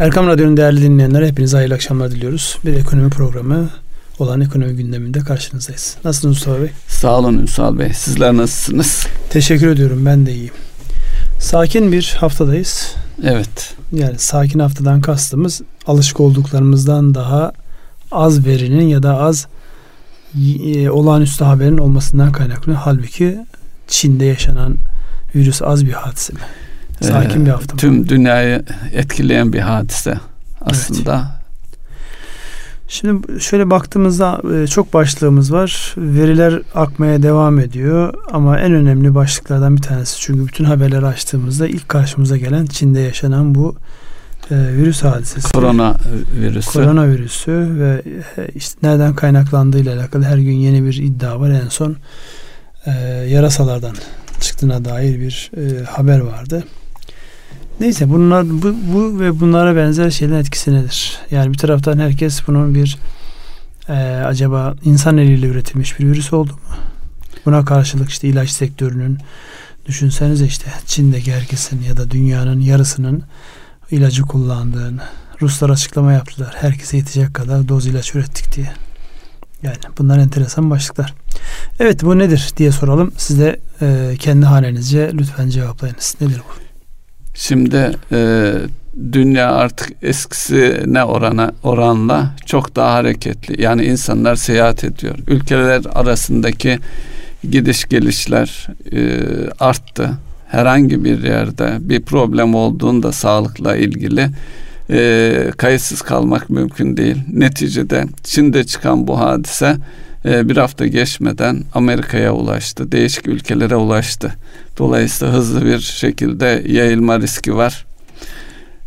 Erkam Radyo'nun değerli dinleyenler hepinize hayırlı akşamlar diliyoruz. Bir ekonomi programı olan ekonomi gündeminde karşınızdayız. Nasılsınız Mustafa Bey? Sağ olun Ünsal Bey. Sizler nasılsınız? Teşekkür ediyorum. Ben de iyiyim. Sakin bir haftadayız. Evet. Yani sakin haftadan kastımız alışık olduklarımızdan daha az verinin ya da az e, olağanüstü haberin olmasından kaynaklı. Halbuki Çin'de yaşanan virüs az bir hadise mi? Sakin ee, bir hafta. Tüm dünyayı etkileyen bir hadise aslında. Evet. Şimdi şöyle baktığımızda e, çok başlığımız var. Veriler akmaya devam ediyor ama en önemli başlıklardan bir tanesi. Çünkü bütün haberleri açtığımızda ilk karşımıza gelen Çin'de yaşanan bu e, virüs hadisesi. Korona virüsü. Korona virüsü ve e, işte nereden kaynaklandığıyla alakalı her gün yeni bir iddia var. En son yarasalardan çıktığına dair bir haber vardı. Neyse bunlar bu, bu ve bunlara benzer şeylerin etkisi nedir? Yani bir taraftan herkes bunun bir e, acaba insan eliyle üretilmiş bir virüs oldu mu? Buna karşılık işte ilaç sektörünün düşünsenize işte Çin'deki herkesin ya da dünyanın yarısının ilacı kullandığını Ruslar açıklama yaptılar. Herkese yetecek kadar doz ilaç ürettik diye. Yani bunlar enteresan başlıklar. Evet bu nedir diye soralım. Siz de e, kendi hanenizce lütfen cevaplayınız. Nedir bu? Şimdi e, dünya artık eskisine orana oranla çok daha hareketli. Yani insanlar seyahat ediyor. Ülkeler arasındaki gidiş gelişler e, arttı. Herhangi bir yerde bir problem olduğunda sağlıkla ilgili e, kayıtsız kalmak mümkün değil. Neticede Çin'de çıkan bu hadise e, bir hafta geçmeden Amerika'ya ulaştı. Değişik ülkelere ulaştı. Dolayısıyla hızlı bir şekilde yayılma riski var.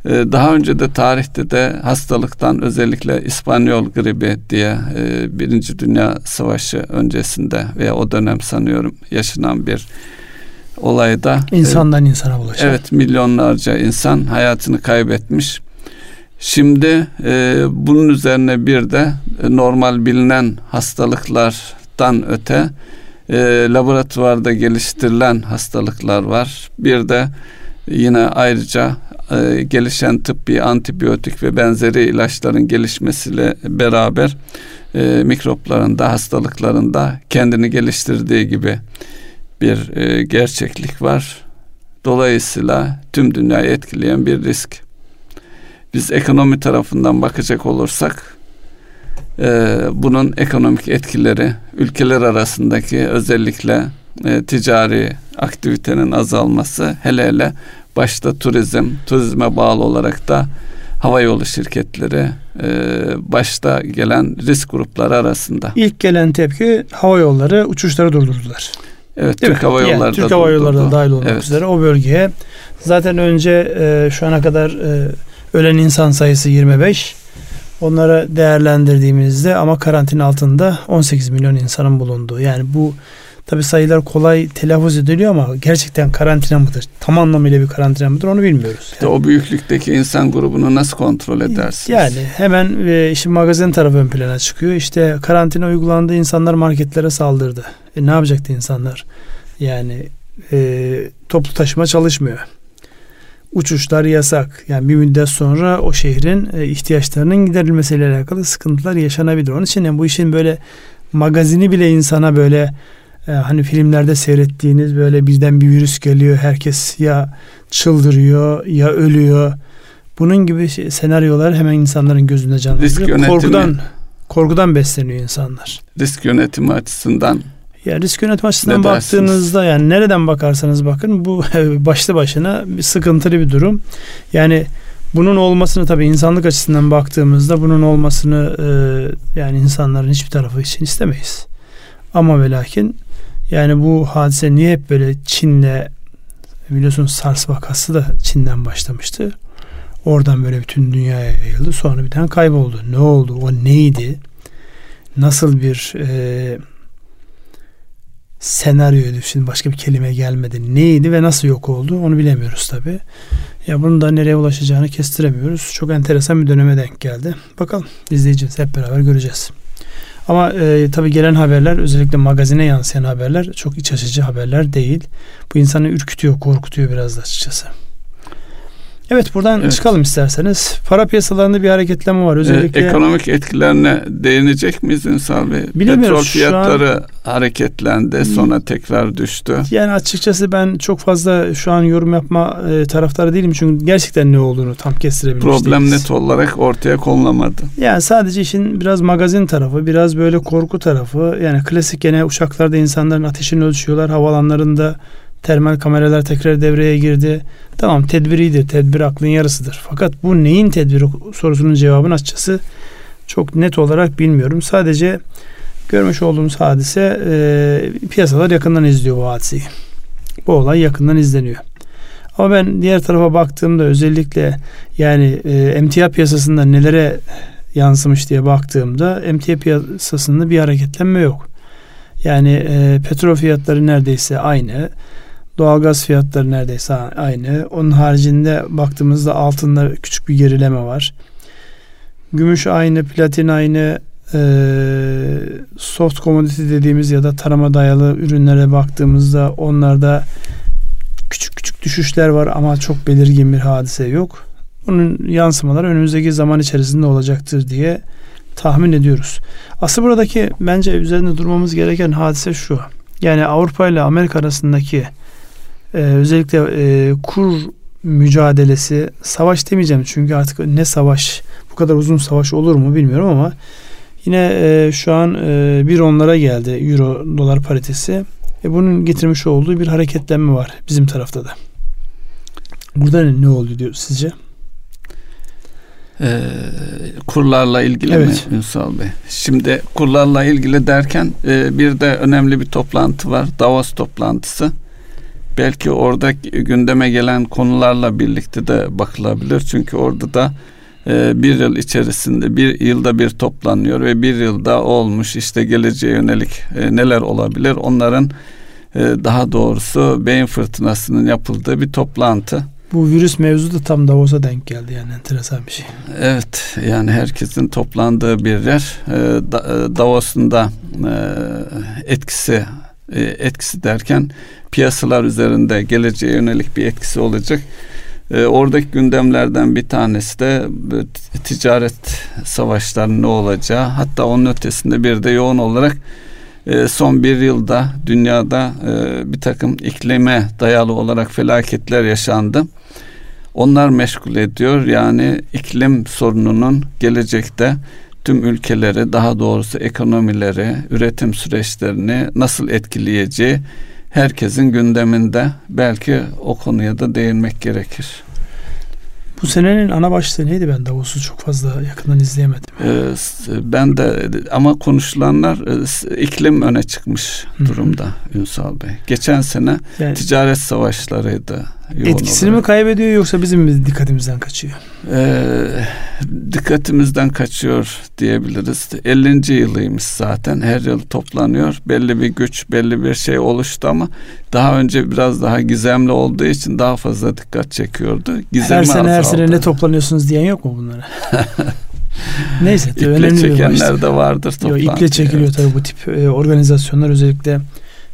E, daha önce de tarihte de hastalıktan özellikle İspanyol gribi diye e, Birinci Dünya Savaşı öncesinde veya o dönem sanıyorum yaşanan bir olayda insandan insana bulaşan. Evet milyonlarca insan hayatını kaybetmiş. Şimdi e, bunun üzerine bir de e, normal bilinen hastalıklardan öte e, laboratuvarda geliştirilen hastalıklar var. Bir de yine ayrıca e, gelişen tıbbi antibiyotik ve benzeri ilaçların gelişmesiyle beraber e, mikropların da hastalıkların da kendini geliştirdiği gibi bir e, gerçeklik var. Dolayısıyla tüm dünyayı etkileyen bir risk. Biz ekonomi tarafından bakacak olursak e, bunun ekonomik etkileri ülkeler arasındaki özellikle e, ticari aktivitenin azalması hele hele başta turizm, turizme bağlı olarak da havayolu şirketleri e, başta gelen risk grupları arasında. İlk gelen tepki hava yolları uçuşları durdurdular. Evet Değil Türk mi? Hava Yolları yani, Türk Hava Yolları da dahil olmak evet. üzere o bölgeye zaten önce e, şu ana kadar e, ölen insan sayısı 25 Onları değerlendirdiğimizde ama karantina altında 18 milyon insanın bulunduğu. Yani bu tabi sayılar kolay telaffuz ediliyor ama gerçekten karantina mıdır? Tam anlamıyla bir karantina mıdır onu bilmiyoruz. Yani, o büyüklükteki insan grubunu nasıl kontrol edersiniz? Yani hemen e, işte magazin tarafı ön plana çıkıyor. İşte karantina uygulandı insanlar marketlere saldırdı. E, ne yapacaktı insanlar? Yani e, toplu taşıma çalışmıyor uçuşlar yasak. Yani bir müddet sonra o şehrin e, ihtiyaçlarının giderilmesiyle alakalı sıkıntılar yaşanabilir. Onun için yani bu işin böyle magazini bile insana böyle e, hani filmlerde seyrettiğiniz böyle birden bir virüs geliyor. Herkes ya çıldırıyor ya ölüyor. Bunun gibi şey, senaryolar hemen insanların gözünde canlanıyor. Korkudan korkudan besleniyor insanlar. Risk yönetimi açısından ya risk yönetim açısından ne baktığınızda dersiniz? yani nereden bakarsanız bakın bu başlı başına bir sıkıntılı bir durum. Yani bunun olmasını tabii insanlık açısından baktığımızda bunun olmasını e, yani insanların hiçbir tarafı için istemeyiz. Ama ve lakin yani bu hadise niye hep böyle Çin'le biliyorsunuz SARS vakası da Çin'den başlamıştı. Oradan böyle bütün dünyaya yayıldı. Sonra bir tane kayboldu. Ne oldu? O neydi? Nasıl bir e, senaryoydu. Şimdi başka bir kelime gelmedi. Neydi ve nasıl yok oldu onu bilemiyoruz tabi. Ya bunun da nereye ulaşacağını kestiremiyoruz. Çok enteresan bir döneme denk geldi. Bakalım izleyeceğiz. Hep beraber göreceğiz. Ama e, tabi gelen haberler özellikle magazine yansıyan haberler çok iç açıcı haberler değil. Bu insanı ürkütüyor, korkutuyor biraz da açıkçası. Evet buradan evet. çıkalım isterseniz. Para piyasalarında bir hareketleme var. Özellikle ee, ekonomik etkilerine değinecek miyiz Ünsal Bey? Petrol fiyatları an, hareketlendi sonra tekrar düştü. Yani açıkçası ben çok fazla şu an yorum yapma e, taraftarı değilim. Çünkü gerçekten ne olduğunu tam kestirebilmiş Problem değiliz. net olarak ortaya konulamadı. Yani sadece işin biraz magazin tarafı, biraz böyle korku tarafı. Yani klasik gene uçaklarda insanların ateşini ölçüyorlar. Havalanlarında termal kameralar tekrar devreye girdi. Tamam tedbiriydi. Tedbir aklın yarısıdır. Fakat bu neyin tedbiri sorusunun cevabını açıkçası çok net olarak bilmiyorum. Sadece görmüş olduğumuz hadise e, piyasalar yakından izliyor bu hadiseyi. Bu olay yakından izleniyor. Ama ben diğer tarafa baktığımda özellikle yani e, emtia piyasasında nelere yansımış diye baktığımda emtia piyasasında bir hareketlenme yok. Yani e, petrol fiyatları neredeyse aynı. Doğalgaz fiyatları neredeyse aynı. Onun haricinde baktığımızda altında küçük bir gerileme var. Gümüş aynı, platin aynı, soft commodity dediğimiz ya da tarıma dayalı ürünlere baktığımızda onlarda küçük küçük düşüşler var ama çok belirgin bir hadise yok. Bunun yansımaları önümüzdeki zaman içerisinde olacaktır diye tahmin ediyoruz. Asıl buradaki bence üzerinde durmamız gereken hadise şu. Yani Avrupa ile Amerika arasındaki e, özellikle e, kur mücadelesi savaş demeyeceğim çünkü artık ne savaş bu kadar uzun savaş olur mu bilmiyorum ama yine e, şu an e, bir onlara geldi euro dolar paritesi. E, bunun getirmiş olduğu bir hareketlenme var bizim tarafta da. Burada ne, ne oldu diyor sizce? Ee, kurlarla ilgili evet. mi Ünsal Bey? Şimdi kurlarla ilgili derken e, bir de önemli bir toplantı var. Davos toplantısı belki orada gündeme gelen konularla birlikte de bakılabilir. Çünkü orada da e, bir yıl içerisinde bir yılda bir toplanıyor ve bir yılda olmuş işte geleceğe yönelik e, neler olabilir onların e, daha doğrusu beyin fırtınasının yapıldığı bir toplantı. Bu virüs mevzu da tam Davos'a denk geldi yani enteresan bir şey. Evet yani herkesin toplandığı bir yer. Davos'un da etkisi etkisi derken piyasalar üzerinde geleceğe yönelik bir etkisi olacak. E, oradaki gündemlerden bir tanesi de ticaret savaşlarının ne olacağı hatta onun ötesinde bir de yoğun olarak e, son bir yılda dünyada e, bir takım iklime dayalı olarak felaketler yaşandı. Onlar meşgul ediyor yani iklim sorununun gelecekte tüm ülkeleri daha doğrusu ekonomileri, üretim süreçlerini nasıl etkileyeceği herkesin gündeminde belki o konuya da değinmek gerekir. Bu senenin ana başlığı neydi ben Davos'u çok fazla yakından izleyemedim. Ee, ben de ama konuşulanlar e, iklim öne çıkmış durumda Hı-hı. Ünsal Bey. Geçen sene yani, ticaret savaşlarıydı. Etkisini olarak. mi kaybediyor yoksa bizim mi dikkatimizden kaçıyor? Ee, dikkatimizden kaçıyor diyebiliriz. 50. yılıymış zaten. Her yıl toplanıyor. Belli bir güç, belli bir şey oluştu ama daha önce biraz daha gizemli olduğu için daha fazla dikkat çekiyordu. Gizemi her sene azaldı. her sene ne toplanıyorsunuz diyen yok mu bunlara? Neyse. iple önemli çekenler de vardır toplantı. Yok, iple çekiliyor evet. tabii bu tip e, organizasyonlar özellikle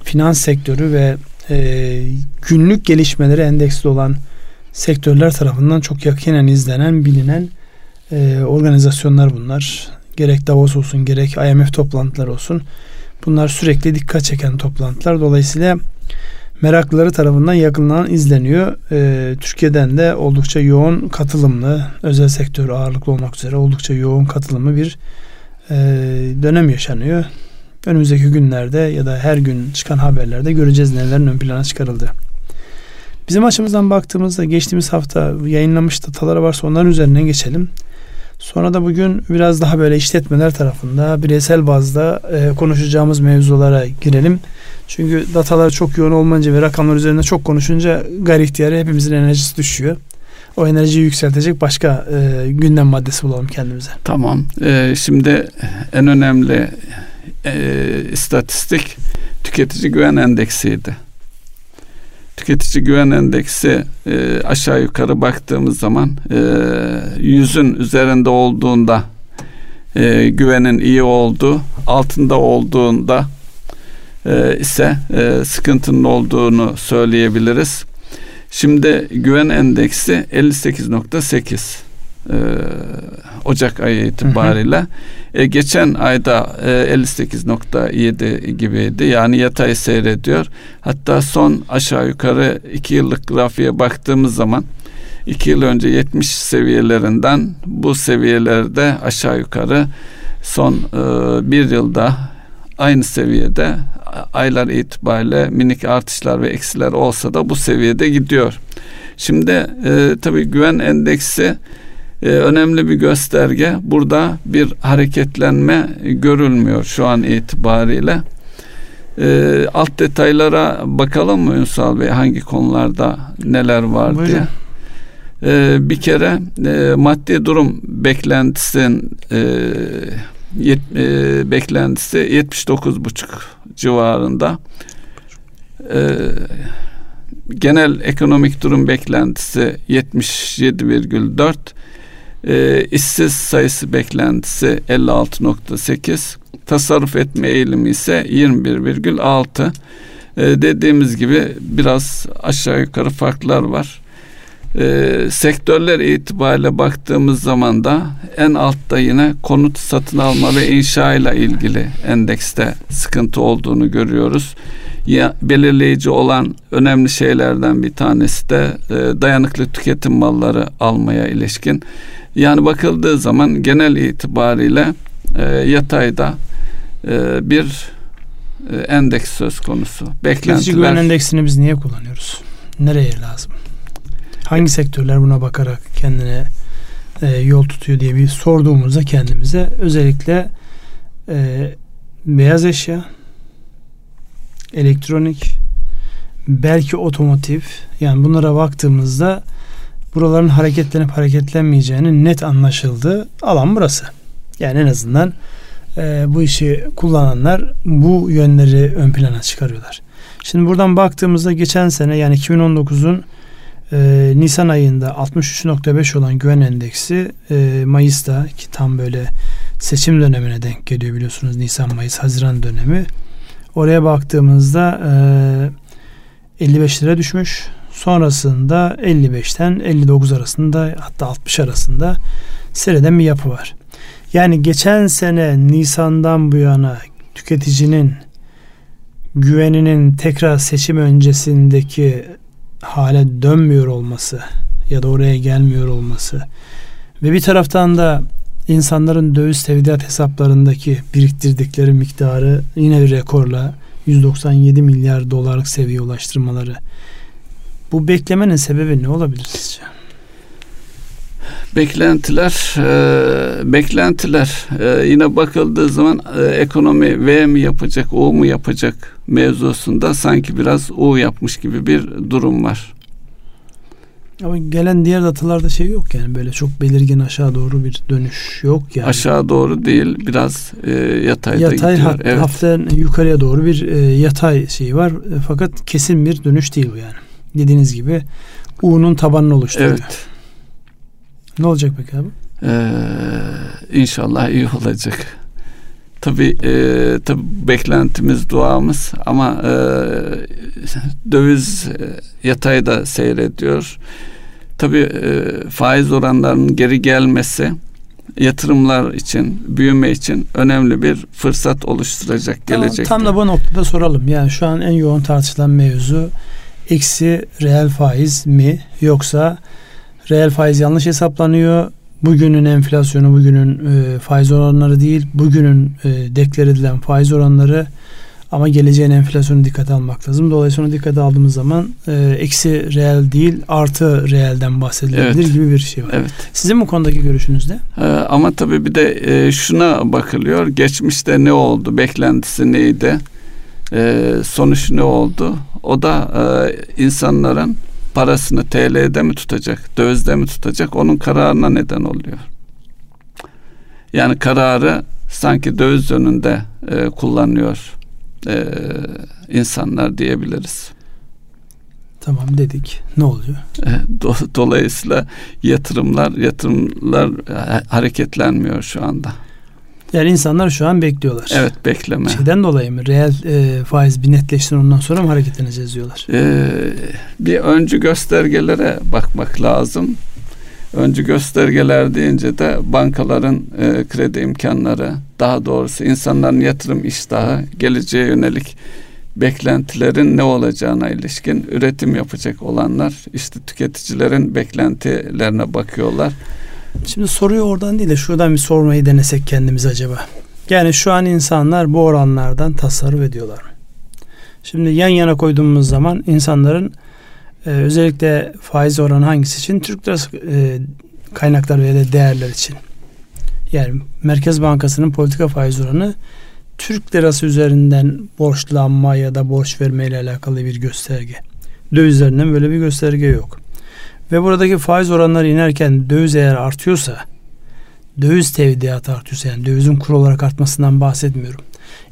finans sektörü ve e, günlük gelişmeleri endeksli olan sektörler tarafından çok yakinen izlenen, bilinen e, organizasyonlar bunlar. Gerek Davos olsun, gerek IMF toplantıları olsun. Bunlar sürekli dikkat çeken toplantılar. Dolayısıyla meraklıları tarafından yakından izleniyor. E, Türkiye'den de oldukça yoğun katılımlı, özel sektör ağırlıklı olmak üzere oldukça yoğun katılımlı bir e, dönem yaşanıyor önümüzdeki günlerde ya da her gün çıkan haberlerde göreceğiz nelerin ön plana çıkarıldı. Bizim açımızdan baktığımızda geçtiğimiz hafta yayınlamış dataları varsa onların üzerinden geçelim. Sonra da bugün biraz daha böyle işletmeler tarafında bireysel bazda e, konuşacağımız mevzulara girelim. Çünkü datalar çok yoğun olmayınca ve rakamlar üzerinde çok konuşunca gayri ihtiyarı hepimizin enerjisi düşüyor. O enerjiyi yükseltecek başka e, gündem maddesi bulalım kendimize. Tamam. E, şimdi en önemli e, istatistik tüketici güven endeksiydi. Tüketici güven endeksi e, aşağı yukarı baktığımız zaman e, yüzün üzerinde olduğunda e, güvenin iyi olduğu, altında olduğunda e, ise e, sıkıntının olduğunu söyleyebiliriz. Şimdi güven endeksi 58.8 e, Ocak ayı itibariyle. E, geçen ayda e, 58.7 gibiydi. Yani yatay seyrediyor. Hatta son aşağı yukarı iki yıllık grafiğe baktığımız zaman iki yıl önce 70 seviyelerinden bu seviyelerde aşağı yukarı son e, bir yılda aynı seviyede aylar itibariyle minik artışlar ve eksiler olsa da bu seviyede gidiyor. Şimdi e, tabii güven endeksi e, önemli bir gösterge. Burada bir hareketlenme görülmüyor şu an itibariyle. E, alt detaylara bakalım mı Ünsal Bey hangi konularda neler var Buyurun. diye. E, bir kere e, maddi durum beklentisin e, yet, e, beklentisi 79,5 civarında. E, genel ekonomik durum beklentisi 77,4 e, işsiz sayısı beklentisi 56.8 tasarruf etme eğilimi ise 21,6 e, dediğimiz gibi biraz aşağı yukarı farklar var. E, sektörler itibariyle baktığımız zaman da en altta yine konut satın alma ve inşa ile ilgili endekste sıkıntı olduğunu görüyoruz. Ya, belirleyici olan önemli şeylerden bir tanesi de e, dayanıklı tüketim malları almaya ilişkin. Yani bakıldığı zaman genel itibariyle e, yatayda e, bir e, endeks söz konusu. Beklentiler. güven endeksini biz niye kullanıyoruz? Nereye lazım? Hangi sektörler buna bakarak kendine e, yol tutuyor diye bir sorduğumuzda kendimize özellikle e, beyaz eşya, elektronik, belki otomotiv yani bunlara baktığımızda buraların hareketlenip hareketlenmeyeceğini net anlaşıldı alan burası. Yani en azından e, bu işi kullananlar bu yönleri ön plana çıkarıyorlar. Şimdi buradan baktığımızda geçen sene yani 2019'un e, Nisan ayında 63.5 olan güven endeksi e, Mayıs'ta ki tam böyle seçim dönemine denk geliyor biliyorsunuz Nisan Mayıs Haziran dönemi. Oraya baktığımızda e, 55 lira düşmüş. Sonrasında 55'ten 59 arasında hatta 60 arasında seyreden bir yapı var. Yani geçen sene Nisan'dan bu yana tüketicinin güveninin tekrar seçim öncesindeki hale dönmüyor olması ya da oraya gelmiyor olması ve bir taraftan da insanların döviz tevdiat hesaplarındaki biriktirdikleri miktarı yine bir rekorla 197 milyar dolarlık seviye ulaştırmaları bu beklemenin sebebi ne olabilir sizce? Beklentiler, e, beklentiler e, yine bakıldığı zaman e, ekonomi V mi yapacak, U mu yapacak mevzusunda sanki biraz U yapmış gibi bir durum var. Ama gelen diğer datalarda şey yok yani böyle çok belirgin aşağı doğru bir dönüş yok yani. Aşağı doğru değil biraz e, yatayda yatay gidiyor. Hat, evet. hafiften yukarıya doğru bir e, yatay şey var e, fakat kesin bir dönüş değil bu yani dediğiniz gibi U'nun tabanını oluşturuyor. Evet. Ne olacak peki abi? Ee, inşallah iyi olacak. Tabi e, tabi beklentimiz duamız ama e, döviz e, yatayda seyrediyor. Tabi e, faiz oranlarının geri gelmesi yatırımlar için, büyüme için önemli bir fırsat oluşturacak gelecekte. Tam, tam da bu noktada soralım. Yani şu an en yoğun tartışılan mevzu eksi reel faiz mi yoksa reel faiz yanlış hesaplanıyor. Bugünün enflasyonu bugünün e, faiz oranları değil. Bugünün e, deklar edilen faiz oranları ama geleceğin enflasyonu dikkate almak lazım. Dolayısıyla dikkate aldığımız zaman e, eksi reel değil artı reelden bahsedilebilir evet. gibi bir şey var. Evet. Sizin bu konudaki görüşünüz ne? Ee, ama tabii bir de e, şuna bakılıyor. Geçmişte ne oldu? Beklentisi neydi? E, sonuç ne oldu? O da e, insanların parasını TL'de mi tutacak, dövizde mi tutacak onun kararına neden oluyor. Yani kararı sanki döviz önünde e, kullanıyor e, insanlar diyebiliriz. Tamam dedik. Ne oluyor? E, do, dolayısıyla yatırımlar yatırımlar e, hareketlenmiyor şu anda. Yani insanlar şu an bekliyorlar. Evet bekleme. Şeyden dolayı mı? Reel e, faiz bir netleşsin ondan sonra mı hareket edeceğiz diyorlar. Ee, bir öncü göstergelere bakmak lazım. Öncü göstergeler deyince de bankaların e, kredi imkanları, daha doğrusu insanların yatırım iştahı, geleceğe yönelik beklentilerin ne olacağına ilişkin üretim yapacak olanlar işte tüketicilerin beklentilerine bakıyorlar. Şimdi soruyu oradan değil de şuradan bir sormayı denesek kendimiz acaba. Yani şu an insanlar bu oranlardan tasarruf ediyorlar? Şimdi yan yana koyduğumuz zaman insanların e, özellikle faiz oranı hangisi için? Türk lirası e, kaynaklar ve değerler için. Yani Merkez Bankası'nın politika faiz oranı Türk lirası üzerinden borçlanma ya da borç verme ile alakalı bir gösterge. Dövizlerinden böyle bir gösterge yok. Ve buradaki faiz oranları inerken döviz eğer artıyorsa döviz tevdiatı artıyorsa yani dövizin kur olarak artmasından bahsetmiyorum.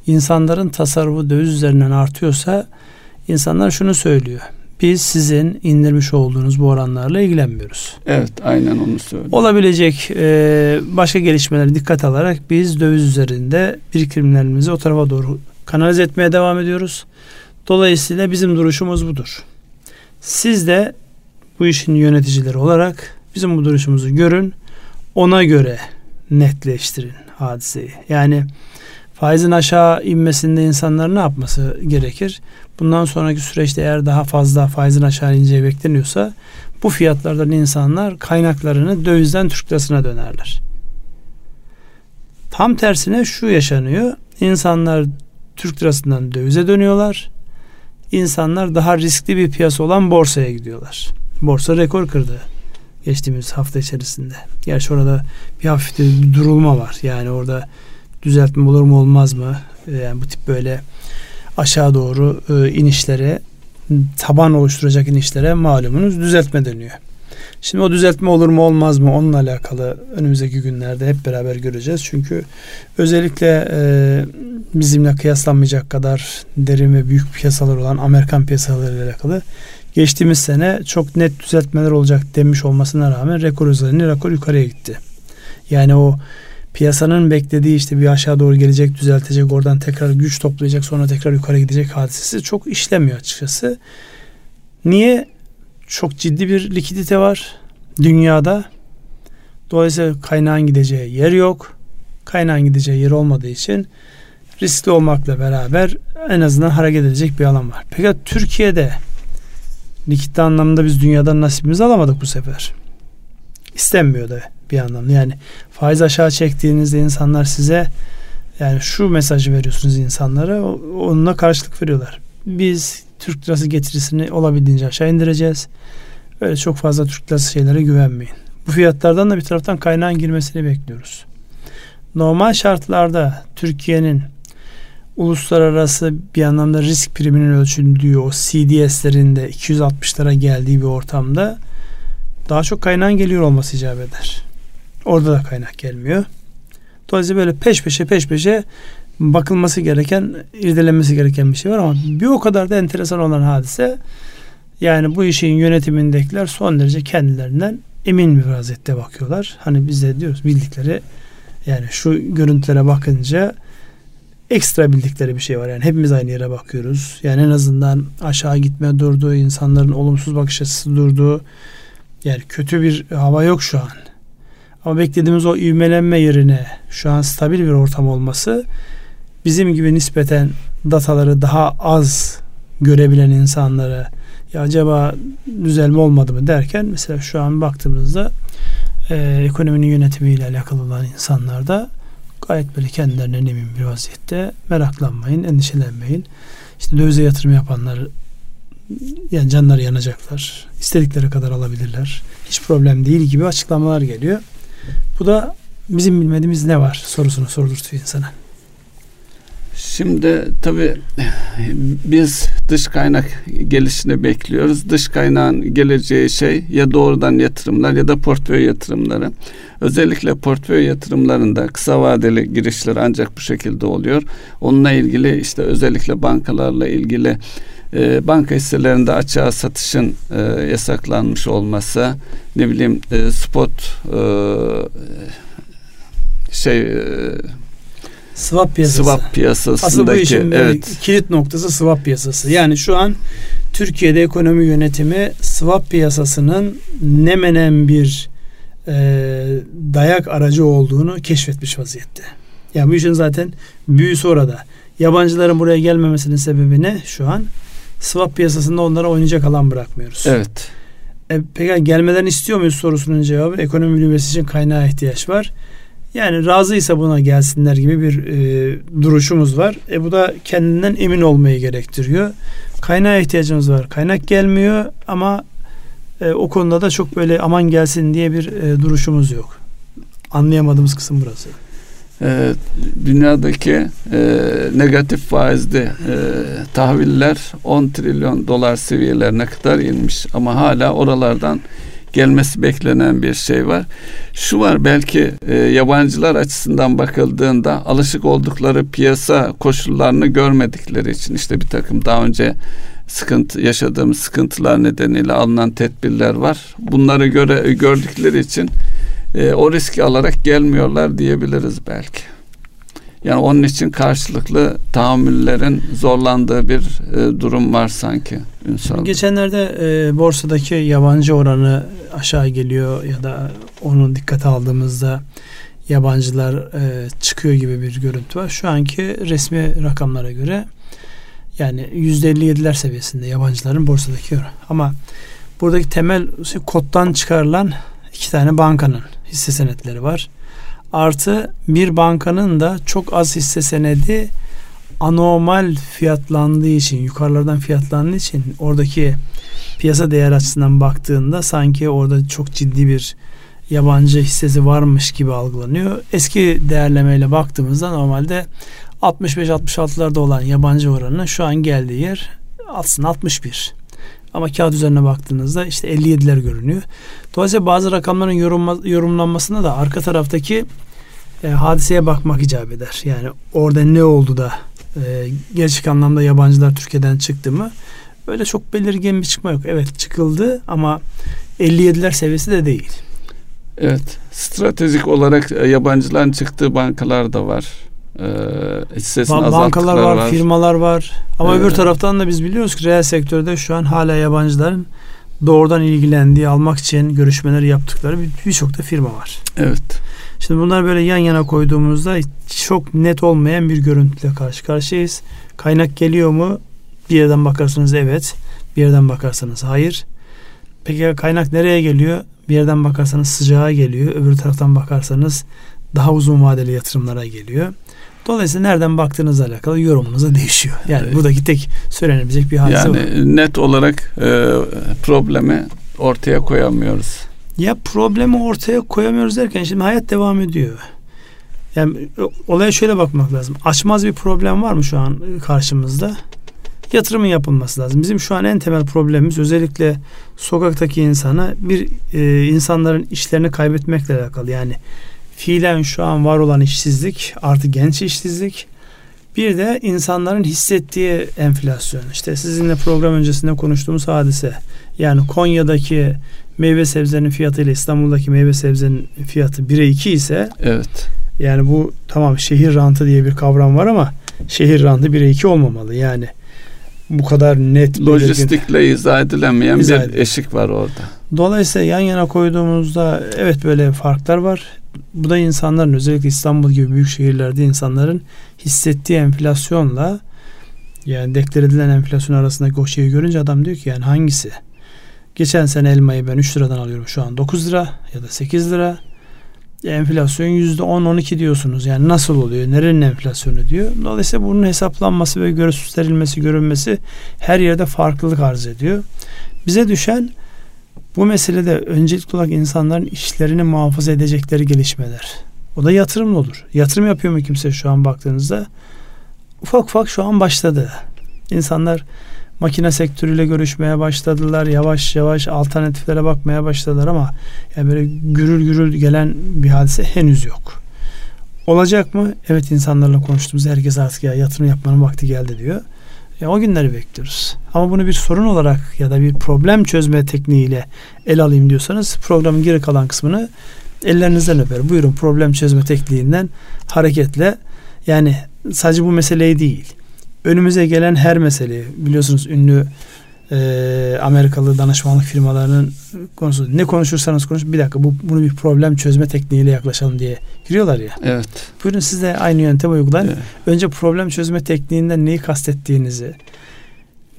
İnsanların tasarrufu döviz üzerinden artıyorsa insanlar şunu söylüyor. Biz sizin indirmiş olduğunuz bu oranlarla ilgilenmiyoruz. Evet aynen onu söylüyor. Olabilecek e, başka gelişmeleri dikkat alarak biz döviz üzerinde birikimlerimizi o tarafa doğru kanalize etmeye devam ediyoruz. Dolayısıyla bizim duruşumuz budur. Siz de bu işin yöneticileri olarak bizim bu duruşumuzu görün. Ona göre netleştirin hadiseyi. Yani faizin aşağı inmesinde insanlar ne yapması gerekir? Bundan sonraki süreçte eğer daha fazla faizin aşağı ineceği bekleniyorsa bu fiyatlardan insanlar kaynaklarını dövizden Türk lirasına dönerler. Tam tersine şu yaşanıyor. İnsanlar Türk lirasından dövize dönüyorlar. İnsanlar daha riskli bir piyasa olan borsaya gidiyorlar. Borsa rekor kırdı geçtiğimiz hafta içerisinde. Gerçi orada bir hafif bir durulma var. Yani orada düzeltme olur mu olmaz mı? Yani bu tip böyle aşağı doğru e, inişlere taban oluşturacak inişlere malumunuz düzeltme deniyor. Şimdi o düzeltme olur mu olmaz mı onunla alakalı önümüzdeki günlerde hep beraber göreceğiz. Çünkü özellikle e, bizimle kıyaslanmayacak kadar derin ve büyük piyasalar olan Amerikan piyasalarıyla alakalı geçtiğimiz sene çok net düzeltmeler olacak demiş olmasına rağmen rekor üzerine rekor yukarıya gitti. Yani o piyasanın beklediği işte bir aşağı doğru gelecek, düzeltecek, oradan tekrar güç toplayacak, sonra tekrar yukarı gidecek hadisesi çok işlemiyor açıkçası. Niye? Çok ciddi bir likidite var dünyada. Dolayısıyla kaynağın gideceği yer yok. Kaynağın gideceği yer olmadığı için riskli olmakla beraber en azından hareket edecek bir alan var. Peki Türkiye'de likidite anlamında biz dünyadan nasibimizi alamadık bu sefer. İstenmiyor da bir anlamda. Yani faiz aşağı çektiğinizde insanlar size yani şu mesajı veriyorsunuz insanlara onunla karşılık veriyorlar. Biz Türk lirası getirisini olabildiğince aşağı indireceğiz. Öyle çok fazla Türk lirası şeylere güvenmeyin. Bu fiyatlardan da bir taraftan kaynağın girmesini bekliyoruz. Normal şartlarda Türkiye'nin uluslararası bir anlamda risk priminin ölçüldüğü o CDS'lerinde 260'lara geldiği bir ortamda daha çok kaynağın geliyor olması icap eder. Orada da kaynak gelmiyor. Dolayısıyla böyle peş peşe peş peşe bakılması gereken, irdelenmesi gereken bir şey var ama bir o kadar da enteresan olan hadise yani bu işin yönetimindekiler son derece kendilerinden emin bir vaziyette bakıyorlar. Hani biz de diyoruz bildikleri yani şu görüntülere bakınca ekstra bildikleri bir şey var. Yani hepimiz aynı yere bakıyoruz. Yani en azından aşağı gitme durduğu, insanların olumsuz bakış açısı durduğu yani kötü bir hava yok şu an. Ama beklediğimiz o ivmelenme yerine şu an stabil bir ortam olması bizim gibi nispeten dataları daha az görebilen insanlara ya acaba düzelme olmadı mı derken mesela şu an baktığımızda e, ekonominin yönetimiyle alakalı olan insanlar da gayet böyle kendilerinden emin bir vaziyette meraklanmayın, endişelenmeyin. İşte dövize yatırım yapanlar yani canları yanacaklar. İstedikleri kadar alabilirler. Hiç problem değil gibi açıklamalar geliyor. Bu da bizim bilmediğimiz ne var sorusunu sordurtuyor insana. Şimdi tabi biz dış kaynak gelişini bekliyoruz. Dış kaynağın geleceği şey ya doğrudan yatırımlar ya da portföy yatırımları. Özellikle portföy yatırımlarında kısa vadeli girişler ancak bu şekilde oluyor. Onunla ilgili işte özellikle bankalarla ilgili e, banka hisselerinde açığa satışın e, yasaklanmış olması, ne bileyim e, spot e, şey e, Swap piyasası. Swap piyasasındaki Asıl bu işin evet. kilit noktası swap piyasası. Yani şu an Türkiye'de ekonomi yönetimi swap piyasasının ne menen bir e, dayak aracı olduğunu keşfetmiş vaziyette. Yani bu işin zaten büyüsü orada. Yabancıların buraya gelmemesinin sebebi ne şu an? Swap piyasasında onlara oynayacak alan bırakmıyoruz. Evet. E, peki gelmeden istiyor muyuz sorusunun cevabı ekonomi büyümesi için kaynağa ihtiyaç var. Yani razıysa buna gelsinler gibi bir e, duruşumuz var. E bu da kendinden emin olmayı gerektiriyor. Kaynağa ihtiyacımız var. Kaynak gelmiyor ama e, o konuda da çok böyle aman gelsin diye bir e, duruşumuz yok. Anlayamadığımız kısım burası. E, dünyadaki e, negatif faizli e, tahviller 10 trilyon dolar seviyelerine kadar inmiş ama hala oralardan gelmesi beklenen bir şey var. Şu var belki e, yabancılar açısından bakıldığında alışık oldukları piyasa koşullarını görmedikleri için işte bir takım daha önce sıkıntı yaşadığımız sıkıntılar nedeniyle alınan tedbirler var. Bunları göre gördükleri için e, o riski alarak gelmiyorlar diyebiliriz belki. Yani onun için karşılıklı tahammüllerin zorlandığı bir e, durum var sanki. Ünsal. Geçenlerde e, borsadaki yabancı oranı aşağı geliyor ya da onu dikkate aldığımızda yabancılar e, çıkıyor gibi bir görüntü var. Şu anki resmi rakamlara göre yani %57'ler seviyesinde yabancıların borsadaki oranı. Ama buradaki temel şey, koddan çıkarılan iki tane bankanın hisse senetleri var. Artı bir bankanın da çok az hisse senedi anormal fiyatlandığı için, yukarılardan fiyatlandığı için oradaki piyasa değer açısından baktığında sanki orada çok ciddi bir yabancı hissesi varmış gibi algılanıyor. Eski değerlemeyle baktığımızda normalde 65-66'larda olan yabancı oranı şu an geldiği yer aslında 61. Ama kağıt üzerine baktığınızda işte 57'ler görünüyor. Dolayısıyla bazı rakamların yorumla, yorumlanmasında da arka taraftaki e, hadiseye bakmak icap eder. Yani orada ne oldu da e, gerçek anlamda yabancılar Türkiye'den çıktı mı? Öyle çok belirgin bir çıkma yok. Evet çıkıldı ama 57'ler seviyesi de değil. Evet. Stratejik olarak e, yabancıların çıktığı bankalar da var. Ee, bankalar var, var, firmalar var. Ama ee, öbür taraftan da biz biliyoruz ki reel sektörde şu an hala yabancıların doğrudan ilgilendiği, almak için görüşmeler yaptıkları birçok bir da firma var. Evet. Şimdi bunlar böyle yan yana koyduğumuzda çok net olmayan bir görüntüyle karşı karşıyayız. Kaynak geliyor mu? Bir yerden bakarsanız evet. Bir yerden bakarsanız hayır. Peki kaynak nereye geliyor? Bir yerden bakarsanız sıcağa geliyor. Öbür taraftan bakarsanız daha uzun vadeli yatırımlara geliyor. Dolayısıyla nereden baktığınızla alakalı yorumunuz da değişiyor. Yani evet. buradaki tek söylenebilecek bir hadise yani, var. Yani net olarak e, problemi ortaya koyamıyoruz. Ya problemi ortaya koyamıyoruz derken şimdi hayat devam ediyor. Yani olaya şöyle bakmak lazım. Açmaz bir problem var mı şu an karşımızda? Yatırımın yapılması lazım. Bizim şu an en temel problemimiz özellikle sokaktaki insana bir e, insanların işlerini kaybetmekle alakalı. Yani fiilen şu an var olan işsizlik artı genç işsizlik bir de insanların hissettiği enflasyon. İşte sizinle program öncesinde konuştuğumuz hadise. Yani Konya'daki meyve sebzenin fiyatı ile İstanbul'daki meyve sebzenin fiyatı 1'e 2 ise evet. Yani bu tamam şehir rantı diye bir kavram var ama şehir rantı 1'e 2 olmamalı. Yani bu kadar net lojistikle belirgin, izah edilemeyen izah bir edilir. eşik var orada. Dolayısıyla yan yana koyduğumuzda evet böyle farklar var. Bu da insanların özellikle İstanbul gibi büyük şehirlerde insanların hissettiği enflasyonla yani deklar edilen enflasyon arasındaki o şeyi görünce adam diyor ki yani hangisi? Geçen sene elmayı ben 3 liradan alıyorum şu an 9 lira ya da 8 lira. Enflasyon %10-12 diyorsunuz. Yani nasıl oluyor? Nerenin enflasyonu diyor. Dolayısıyla bunun hesaplanması ve gösterilmesi, görünmesi her yerde farklılık arz ediyor. Bize düşen bu meselede öncelikli olarak insanların işlerini muhafaza edecekleri gelişmeler. O da yatırımla olur. Yatırım yapıyor mu kimse şu an baktığınızda? Ufak ufak şu an başladı. İnsanlar makine sektörüyle görüşmeye başladılar. Yavaş yavaş alternatiflere bakmaya başladılar ama yani böyle gürül gürül gelen bir hadise henüz yok. Olacak mı? Evet insanlarla konuştuğumuz herkes artık ya yatırım yapmanın vakti geldi diyor. Ya o günleri bekliyoruz. Ama bunu bir sorun olarak ya da bir problem çözme tekniğiyle el alayım diyorsanız programın geri kalan kısmını ellerinizden öper. Buyurun problem çözme tekniğinden hareketle Yani sadece bu meseleyi değil. Önümüze gelen her meseleyi biliyorsunuz ünlü e, Amerikalı danışmanlık firmalarının konusu ne konuşursanız konuşun bir dakika bu bunu bir problem çözme tekniğiyle yaklaşalım diye giriyorlar ya. Evet. Buyurun siz de aynı yöntem uygulayın. Evet. Önce problem çözme tekniğinden neyi kastettiğinizi,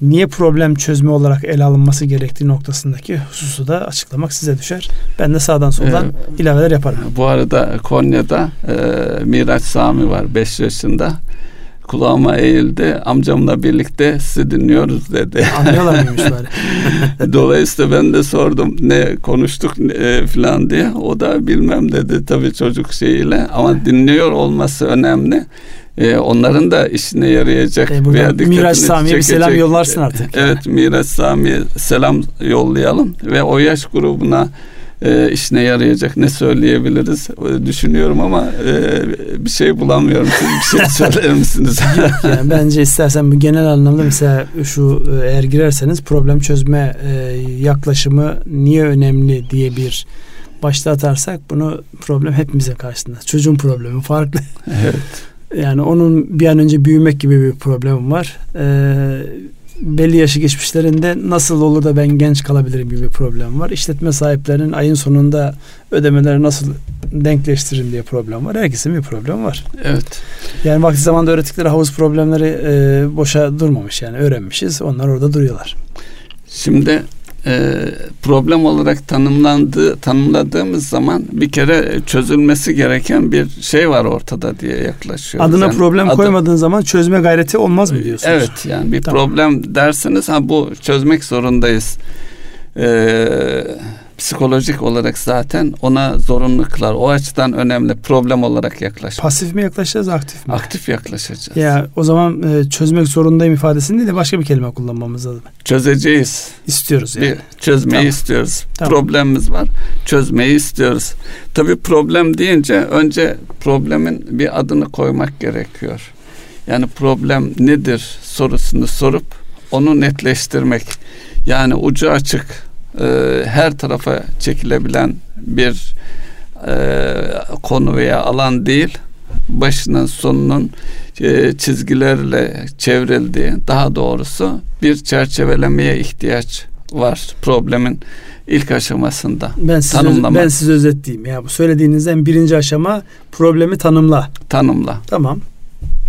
niye problem çözme olarak ele alınması gerektiği noktasındaki hususu da açıklamak size düşer. Ben de sağdan soldan ee, ilaveler yaparım. Bu arada Konya'da e, Miraç Sami var 5 yaşında kulağıma eğildi. Amcamla birlikte sizi dinliyoruz dedi. Anlıyorlar mıymış bari? Dolayısıyla ben de sordum ne konuştuk e, falan diye. O da bilmem dedi tabii çocuk şeyiyle. Ama dinliyor olması önemli. E, onların da işine yarayacak. E, veya Miraç Sami'ye bir selam yollarsın artık. Evet. Miraç Sami'ye selam yollayalım ve o yaş grubuna e, işine yarayacak ne söyleyebiliriz e, düşünüyorum ama e, bir şey bulamıyorum. Siz bir şey söyler misiniz? Yani bence istersen bu genel anlamda mesela şu e, eğer girerseniz problem çözme e, yaklaşımı niye önemli diye bir başta atarsak bunu problem hepimize karşısında. Çocuğun problemi farklı. Evet. Yani onun bir an önce büyümek gibi bir problem var. Ee, belli yaşı geçmişlerinde nasıl olur da ben genç kalabilirim gibi bir problem var. İşletme sahiplerinin ayın sonunda ödemeleri nasıl denkleştiririm diye problem var. Herkesin bir problem var. Evet. Yani vakti zamanda öğrettikleri havuz problemleri e, boşa durmamış yani öğrenmişiz. Onlar orada duruyorlar. Şimdi e, problem olarak tanımlandığı tanımladığımız zaman bir kere çözülmesi gereken bir şey var ortada diye yaklaşıyoruz. Adına yani problem adı, koymadığın zaman çözme gayreti olmaz mı diyorsunuz? Evet yani bir tamam. problem derseniz ha bu çözmek zorundayız. Ee, psikolojik olarak zaten ona zorunlu kılar. O açıdan önemli. Problem olarak yaklaşmak. Pasif mi yaklaşacağız, aktif mi? Aktif yaklaşacağız. Ya o zaman e, çözmek zorundayım ifadesini değil de başka bir kelime kullanmamız lazım. Çözeceğiz. İstiyoruz yani. Bir çözmeyi tamam. istiyoruz. Tamam. Problemimiz var. Çözmeyi istiyoruz. Tabii problem deyince önce problemin bir adını koymak gerekiyor. Yani problem nedir sorusunu sorup onu netleştirmek. Yani ucu açık e, her tarafa çekilebilen bir e, konu veya alan değil başının sonunun e, çizgilerle çevrildiği daha doğrusu bir çerçevelemeye ihtiyaç var problemin ilk aşamasında. Ben size, tanımlama. ben size özetleyeyim. Ya bu söylediğinizden birinci aşama problemi tanımla. Tanımla. Tamam.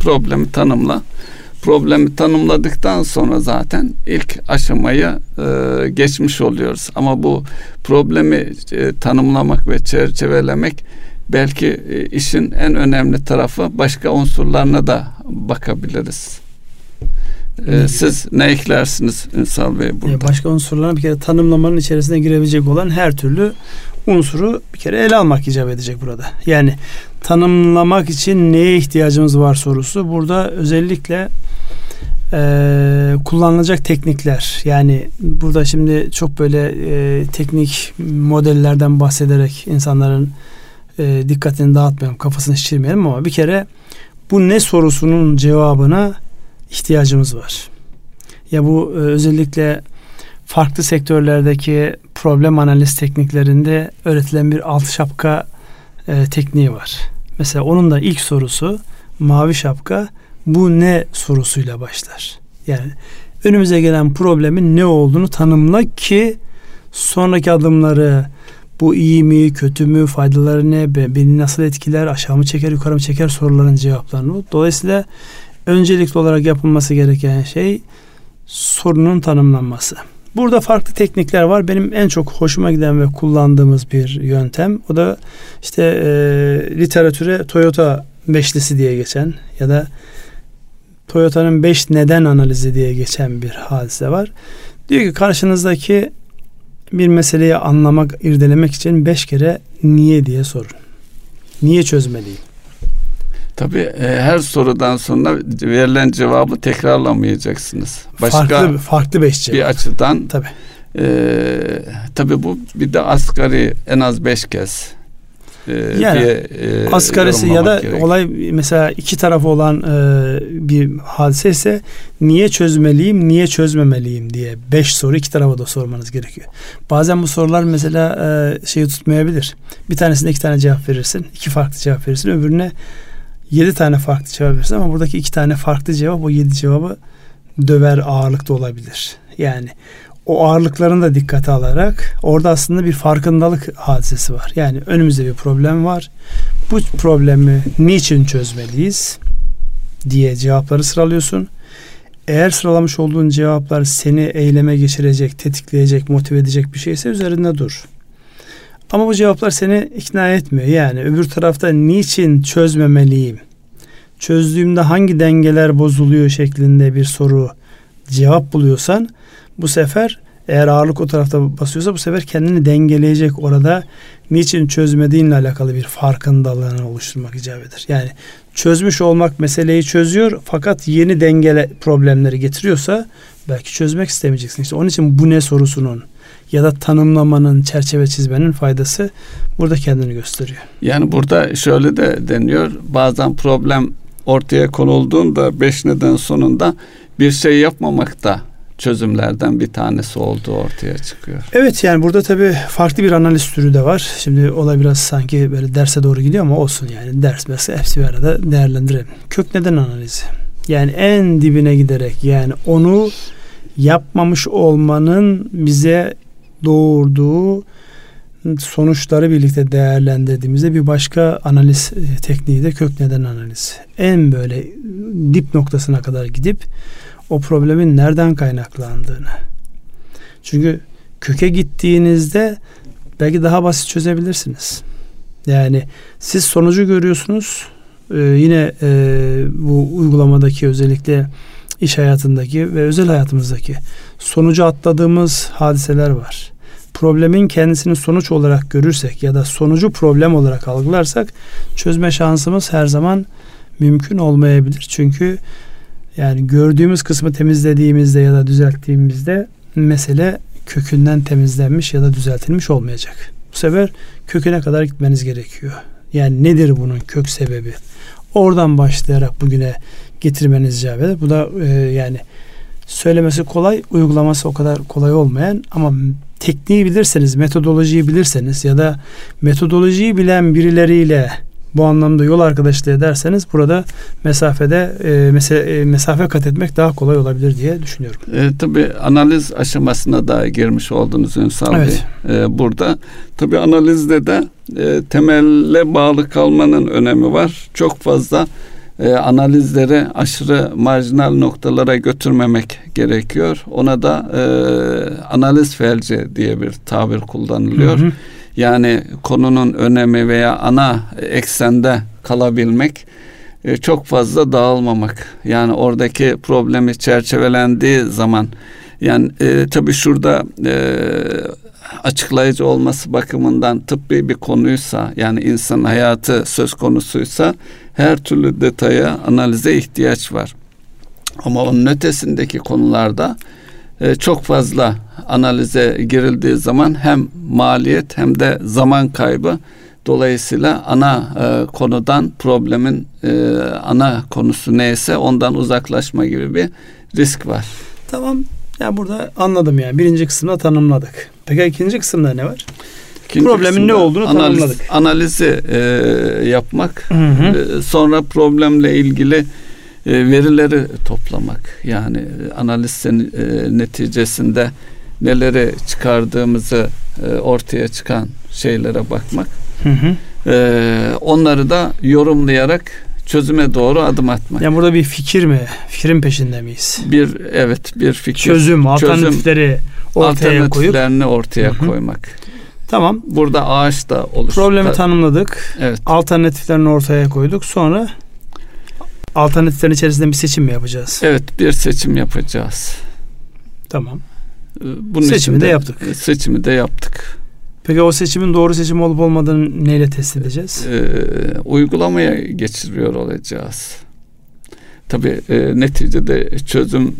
Problemi tanımla problemi tanımladıktan sonra zaten ilk aşamayı e, geçmiş oluyoruz. Ama bu problemi e, tanımlamak ve çerçevelemek belki e, işin en önemli tarafı başka unsurlarına da bakabiliriz. Ee, siz ne eklersiniz Ünsal Bey burada? Başka unsurların bir kere tanımlamanın içerisine girebilecek olan her türlü unsuru bir kere ele almak icap edecek burada. Yani tanımlamak için neye ihtiyacımız var sorusu burada özellikle e, kullanılacak teknikler yani burada şimdi çok böyle e, teknik modellerden bahsederek insanların e, dikkatini dağıtmayalım kafasını şişirmeyelim ama bir kere bu ne sorusunun cevabına ihtiyacımız var. Ya bu e, özellikle farklı sektörlerdeki problem analiz tekniklerinde öğretilen bir alt şapka e, tekniği var. Mesela onun da ilk sorusu mavi şapka bu ne sorusuyla başlar. Yani önümüze gelen problemin ne olduğunu tanımla ki sonraki adımları bu iyi mi, kötü mü, faydaları ne, beni nasıl etkiler, aşağı mı çeker, yukarı mı çeker soruların cevaplarını. Dolayısıyla öncelikli olarak yapılması gereken şey sorunun tanımlanması. Burada farklı teknikler var. Benim en çok hoşuma giden ve kullandığımız bir yöntem. O da işte e, literatüre Toyota beşlisi diye geçen ya da Toyota'nın beş neden analizi diye geçen bir hadise var. Diyor ki karşınızdaki bir meseleyi anlamak, irdelemek için beş kere niye diye sorun. Niye çözmeliyim? Tabii e, her sorudan sonra verilen cevabı tekrarlamayacaksınız. Başka farklı farklı beş cevap. Bir açıdan tabii. E, tabii bu bir de asgari en az beş kez e, yani diye e, asgarisi ya da gerek. olay mesela iki tarafı olan e, bir hadise ise niye çözmeliyim, niye çözmemeliyim diye beş soru iki tarafa da sormanız gerekiyor. Bazen bu sorular mesela e, şeyi tutmayabilir. Bir tanesine iki tane cevap verirsin, iki farklı cevap verirsin, öbürüne yedi tane farklı cevap verirsin ama buradaki iki tane farklı cevap o yedi cevabı döver ağırlıkta olabilir. Yani o ağırlıklarını da dikkate alarak orada aslında bir farkındalık hadisesi var. Yani önümüzde bir problem var. Bu problemi niçin çözmeliyiz diye cevapları sıralıyorsun. Eğer sıralamış olduğun cevaplar seni eyleme geçirecek, tetikleyecek, motive edecek bir şeyse üzerinde dur. Ama bu cevaplar seni ikna etmiyor. Yani öbür tarafta niçin çözmemeliyim? Çözdüğümde hangi dengeler bozuluyor şeklinde bir soru cevap buluyorsan bu sefer eğer ağırlık o tarafta basıyorsa bu sefer kendini dengeleyecek orada niçin çözmediğinle alakalı bir farkındalığını oluşturmak icap eder. Yani çözmüş olmak meseleyi çözüyor fakat yeni dengele problemleri getiriyorsa belki çözmek istemeyeceksin. İşte onun için bu ne sorusunun ya da tanımlamanın, çerçeve çizmenin faydası burada kendini gösteriyor. Yani burada şöyle de deniyor. Bazen problem ortaya konulduğunda beş neden sonunda bir şey yapmamakta çözümlerden bir tanesi olduğu ortaya çıkıyor. Evet yani burada tabii farklı bir analiz türü de var. Şimdi olay biraz sanki böyle derse doğru gidiyor ama olsun yani ders mesela hepsi bir arada değerlendirelim. Kök neden analizi. Yani en dibine giderek yani onu yapmamış olmanın bize doğurduğu sonuçları birlikte değerlendirdiğimizde bir başka analiz e, tekniği de kök neden analizi. En böyle dip noktasına kadar gidip o problemin nereden kaynaklandığını. Çünkü köke gittiğinizde belki daha basit çözebilirsiniz. Yani siz sonucu görüyorsunuz. Ee, yine e, bu uygulamadaki özellikle iş hayatındaki ve özel hayatımızdaki sonucu atladığımız hadiseler var. Problemin kendisini sonuç olarak görürsek ya da sonucu problem olarak algılarsak çözme şansımız her zaman mümkün olmayabilir. Çünkü yani gördüğümüz kısmı temizlediğimizde ya da düzelttiğimizde mesele kökünden temizlenmiş ya da düzeltilmiş olmayacak. Bu sefer köküne kadar gitmeniz gerekiyor. Yani nedir bunun kök sebebi? Oradan başlayarak bugüne getirmeniz icap. Bu da e, yani söylemesi kolay, uygulaması o kadar kolay olmayan ama tekniği bilirseniz, metodolojiyi bilirseniz ya da metodolojiyi bilen birileriyle bu anlamda yol arkadaşlığı ederseniz burada mesafede e, mese, e, mesafe kat etmek daha kolay olabilir diye düşünüyorum. E, tabii analiz aşamasına da girmiş oldunuz Ünsal evet. Bey. E, burada tabii analizde de e, temelle bağlı kalmanın önemi var. Çok fazla e, analizleri aşırı marjinal noktalara götürmemek gerekiyor. Ona da e, analiz felci diye bir tabir kullanılıyor. Hı hı. Yani konunun önemi veya ana eksende kalabilmek e, çok fazla dağılmamak. Yani oradaki problemi çerçevelendiği zaman yani e, tabii şurada e, açıklayıcı olması bakımından tıbbi bir konuysa yani insan hayatı söz konusuysa her türlü detaya analize ihtiyaç var. Ama onun ötesindeki konularda e, çok fazla analize girildiği zaman hem maliyet hem de zaman kaybı dolayısıyla ana e, konudan problemin e, ana konusu neyse ondan uzaklaşma gibi bir risk var. Tamam. Ya yani burada anladım yani. Birinci kısımda tanımladık. Peki ikinci kısımda ne var? İkinci Problemin ne olduğunu analiz, tanımladık. Analizi e, yapmak, hı hı. E, sonra problemle ilgili e, verileri toplamak yani e, analizin e, neticesinde neleri çıkardığımızı ortaya çıkan şeylere bakmak. Hı hı. onları da yorumlayarak çözüme doğru adım atmak. Yani burada bir fikir mi? Fikrin peşinde miyiz? Bir evet bir fikir. Çözüm, alternatifleri ortaya alternatiflerini koyup ortaya hı hı. koymak. Tamam. Burada ağaç da olur. Problemi tanımladık. Evet. Alternatiflerini ortaya koyduk. Sonra alternatiflerin içerisinde bir seçim mi yapacağız? Evet bir seçim yapacağız. Tamam. Ee, bunun seçimi de yaptık. E, seçimi de yaptık. Peki o seçimin doğru seçim olup olmadığını neyle test edeceğiz? Ee, uygulamaya geçiriyor olacağız. Tabii e, neticede çözüm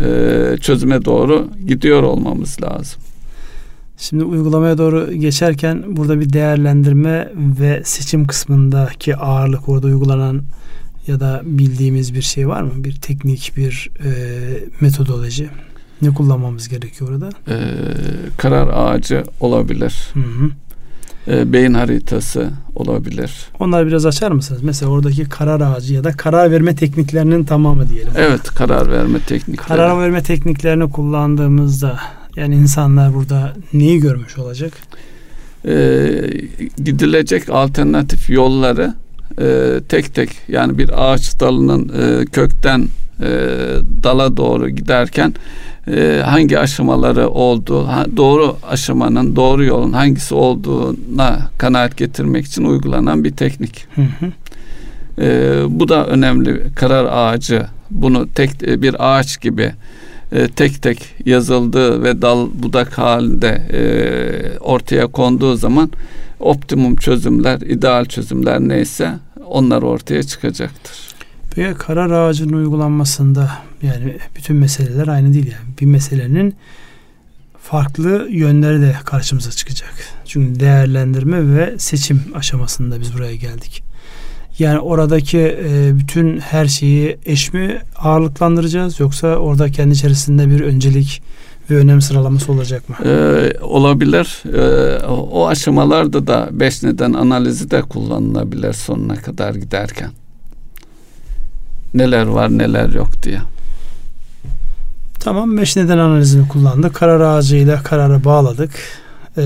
e, çözüme doğru gidiyor olmamız lazım. Şimdi uygulamaya doğru geçerken burada bir değerlendirme ve seçim kısmındaki ağırlık orada uygulanan ya da bildiğimiz bir şey var mı? Bir teknik, bir e, metodoloji. Ne kullanmamız gerekiyor orada? Ee, karar ağacı olabilir. Hı hı. e, beyin haritası olabilir. Onları biraz açar mısınız? Mesela oradaki karar ağacı ya da karar verme tekniklerinin tamamı diyelim. Evet karar verme teknikleri. Karar verme tekniklerini kullandığımızda yani insanlar burada neyi görmüş olacak? Ee, gidilecek alternatif yolları e, tek tek yani bir ağaç dalının e, kökten e, dala doğru giderken e, hangi aşamaları olduğu, ha, doğru aşamanın, doğru yolun hangisi olduğuna kanaat getirmek için uygulanan bir teknik. Hı hı. E, bu da önemli. Karar ağacı bunu tek e, bir ağaç gibi e, tek tek yazıldığı ve dal budak halinde e, ortaya konduğu zaman optimum çözümler, ideal çözümler neyse onlar ortaya çıkacaktır. Peki karar ağacının uygulanmasında yani bütün meseleler aynı değil yani. Bir meselenin farklı yönleri de karşımıza çıkacak. Çünkü değerlendirme ve seçim aşamasında biz buraya geldik. Yani oradaki e, bütün her şeyi eş mi ağırlıklandıracağız yoksa orada kendi içerisinde bir öncelik ve önem sıralaması olacak mı? Ee, olabilir. Ee, o aşamalarda da beş neden analizi de kullanılabilir sonuna kadar giderken. Neler var neler yok diye. Tamam beş neden analizini kullandık. Karar ağacıyla karara bağladık. Ee,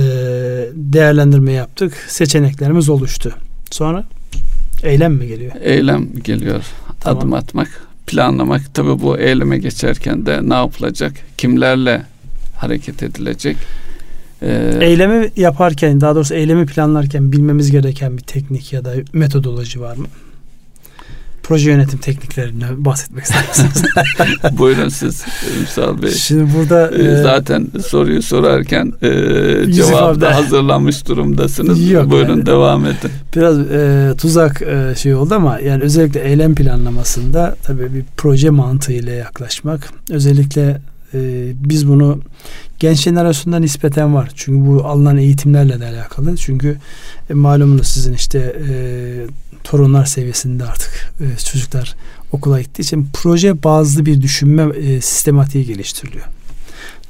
değerlendirme yaptık. Seçeneklerimiz oluştu. Sonra eylem mi geliyor? Eylem geliyor. Tamam. Adım atmak, planlamak. Tabi bu eyleme geçerken de ne yapılacak? Kimlerle hareket edilecek? Ee, Eylemi yaparken daha doğrusu eylemi planlarken bilmemiz gereken bir teknik ya da metodoloji var mı? Proje yönetim tekniklerinden bahsetmek ister misiniz? buyurun siz Ünsal Bey. Şimdi burada Ee, e, Zaten soruyu sorarken e, de- da hazırlamış durumdasınız. Yok Buyurun yani. devam edin. biraz e, tuzak e, şey oldu ama yani özellikle eylem planlamasında tabii bir proje mantığıyla yaklaşmak. Özellikle e, biz bunu genç jenerasyonda nispeten var. Çünkü bu alınan eğitimlerle de alakalı. Çünkü e, malumunuz sizin işte e, torunlar seviyesinde artık e, çocuklar okula gittiği için proje bazlı bir düşünme e, sistematiği geliştiriliyor.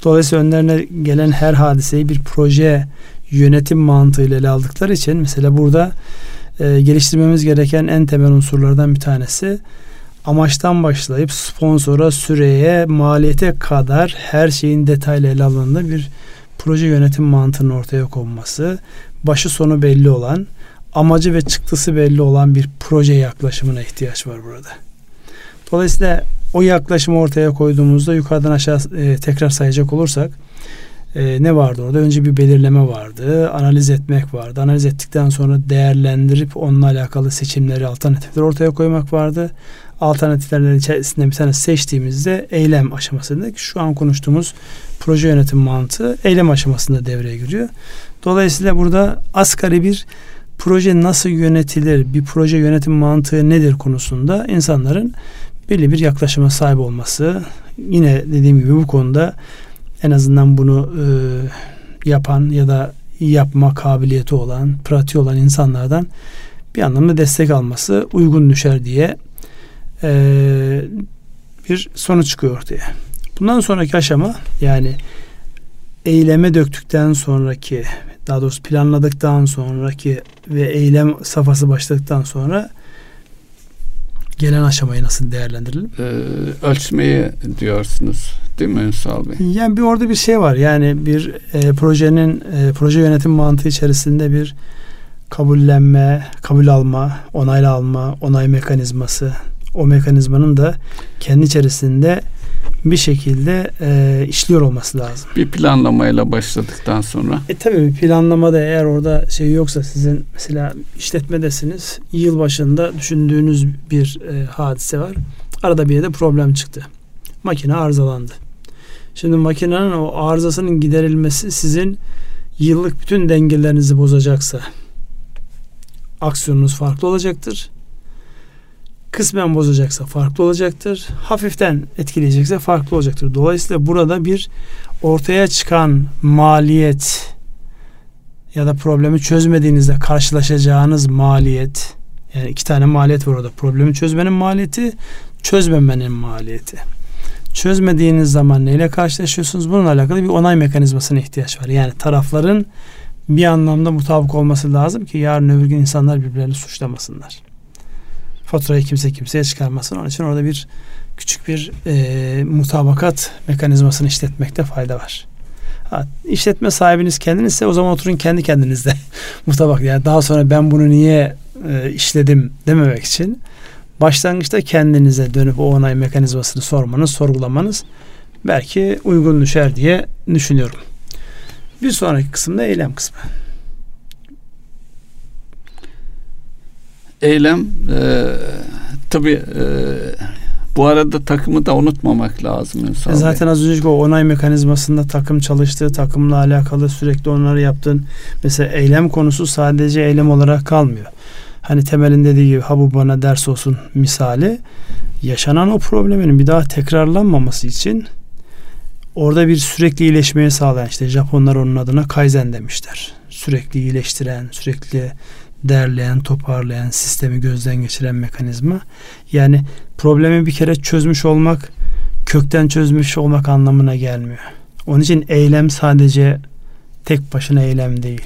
Dolayısıyla önlerine gelen her hadiseyi bir proje yönetim mantığıyla ele aldıkları için mesela burada e, geliştirmemiz gereken en temel unsurlardan bir tanesi amaçtan başlayıp sponsora, süreye, maliyete kadar her şeyin detaylı ele alındığı bir proje yönetim mantığının ortaya konması, başı sonu belli olan, amacı ve çıktısı belli olan bir proje yaklaşımına ihtiyaç var burada. Dolayısıyla o yaklaşımı ortaya koyduğumuzda yukarıdan aşağı e, tekrar sayacak olursak e, ne vardı orada? Önce bir belirleme vardı, analiz etmek vardı. Analiz ettikten sonra değerlendirip onunla alakalı seçimleri, alternatifleri ortaya koymak vardı. Alternatiflerin içerisinde bir tane seçtiğimizde eylem aşamasında şu an konuştuğumuz proje yönetim mantığı eylem aşamasında devreye giriyor. Dolayısıyla burada asgari bir proje nasıl yönetilir, bir proje yönetim mantığı nedir konusunda insanların belli bir yaklaşıma sahip olması. Yine dediğim gibi bu konuda en azından bunu e, yapan ya da yapma kabiliyeti olan, pratiği olan insanlardan bir anlamda destek alması uygun düşer diye e, bir sonuç çıkıyor ortaya. Bundan sonraki aşama yani eyleme döktükten sonraki daha doğrusu planladıktan sonraki ve eylem safhası başladıktan sonra gelen aşamayı nasıl değerlendirelim? Ee, ölçmeyi diyorsunuz değil mi Ünsal Bey? Yani bir orada bir şey var. Yani bir e, projenin e, proje yönetim mantığı içerisinde bir kabullenme, kabul alma, onay alma, onay mekanizması. O mekanizmanın da kendi içerisinde bir şekilde e, işliyor olması lazım. Bir planlamayla başladıktan sonra. E tabii bir planlamada eğer orada şey yoksa sizin mesela işletmedesiniz yıl başında düşündüğünüz bir e, hadise var. Arada bir yerde problem çıktı. Makine arızalandı. Şimdi makinenin o arızasının giderilmesi sizin yıllık bütün dengelerinizi bozacaksa aksiyonunuz farklı olacaktır. Kısmen bozacaksa farklı olacaktır. Hafiften etkileyecekse farklı olacaktır. Dolayısıyla burada bir ortaya çıkan maliyet ya da problemi çözmediğinizde karşılaşacağınız maliyet yani iki tane maliyet var orada. Problemi çözmenin maliyeti, çözmemenin maliyeti. Çözmediğiniz zaman neyle karşılaşıyorsunuz? Bununla alakalı bir onay mekanizmasına ihtiyaç var. Yani tarafların bir anlamda mutabık olması lazım ki yarın öbür gün insanlar birbirlerini suçlamasınlar. Faturayı kimse kimseye çıkarmasın. Onun için orada bir küçük bir e, mutabakat mekanizmasını işletmekte fayda var. Ha, işletme sahibiniz kendinizse o zaman oturun kendi kendinizde mutabak. Yani daha sonra ben bunu niye e, işledim dememek için başlangıçta kendinize dönüp o onay mekanizmasını sormanız, sorgulamanız belki uygun düşer diye düşünüyorum. Bir sonraki kısımda eylem kısmı. Eylem e, tabi e, bu arada takımı da unutmamak lazım insan. E zaten az önceki o onay mekanizmasında takım çalıştığı, takımla alakalı sürekli onları yaptığın mesela eylem konusu sadece eylem olarak kalmıyor. Hani temelin dediği gibi ha bu bana ders olsun misali yaşanan o problemin bir daha tekrarlanmaması için orada bir sürekli iyileşmeyi sağlayan işte Japonlar onun adına kaizen demişler. Sürekli iyileştiren, sürekli derleyen, toparlayan, sistemi gözden geçiren mekanizma. Yani problemi bir kere çözmüş olmak kökten çözmüş olmak anlamına gelmiyor. Onun için eylem sadece tek başına eylem değil.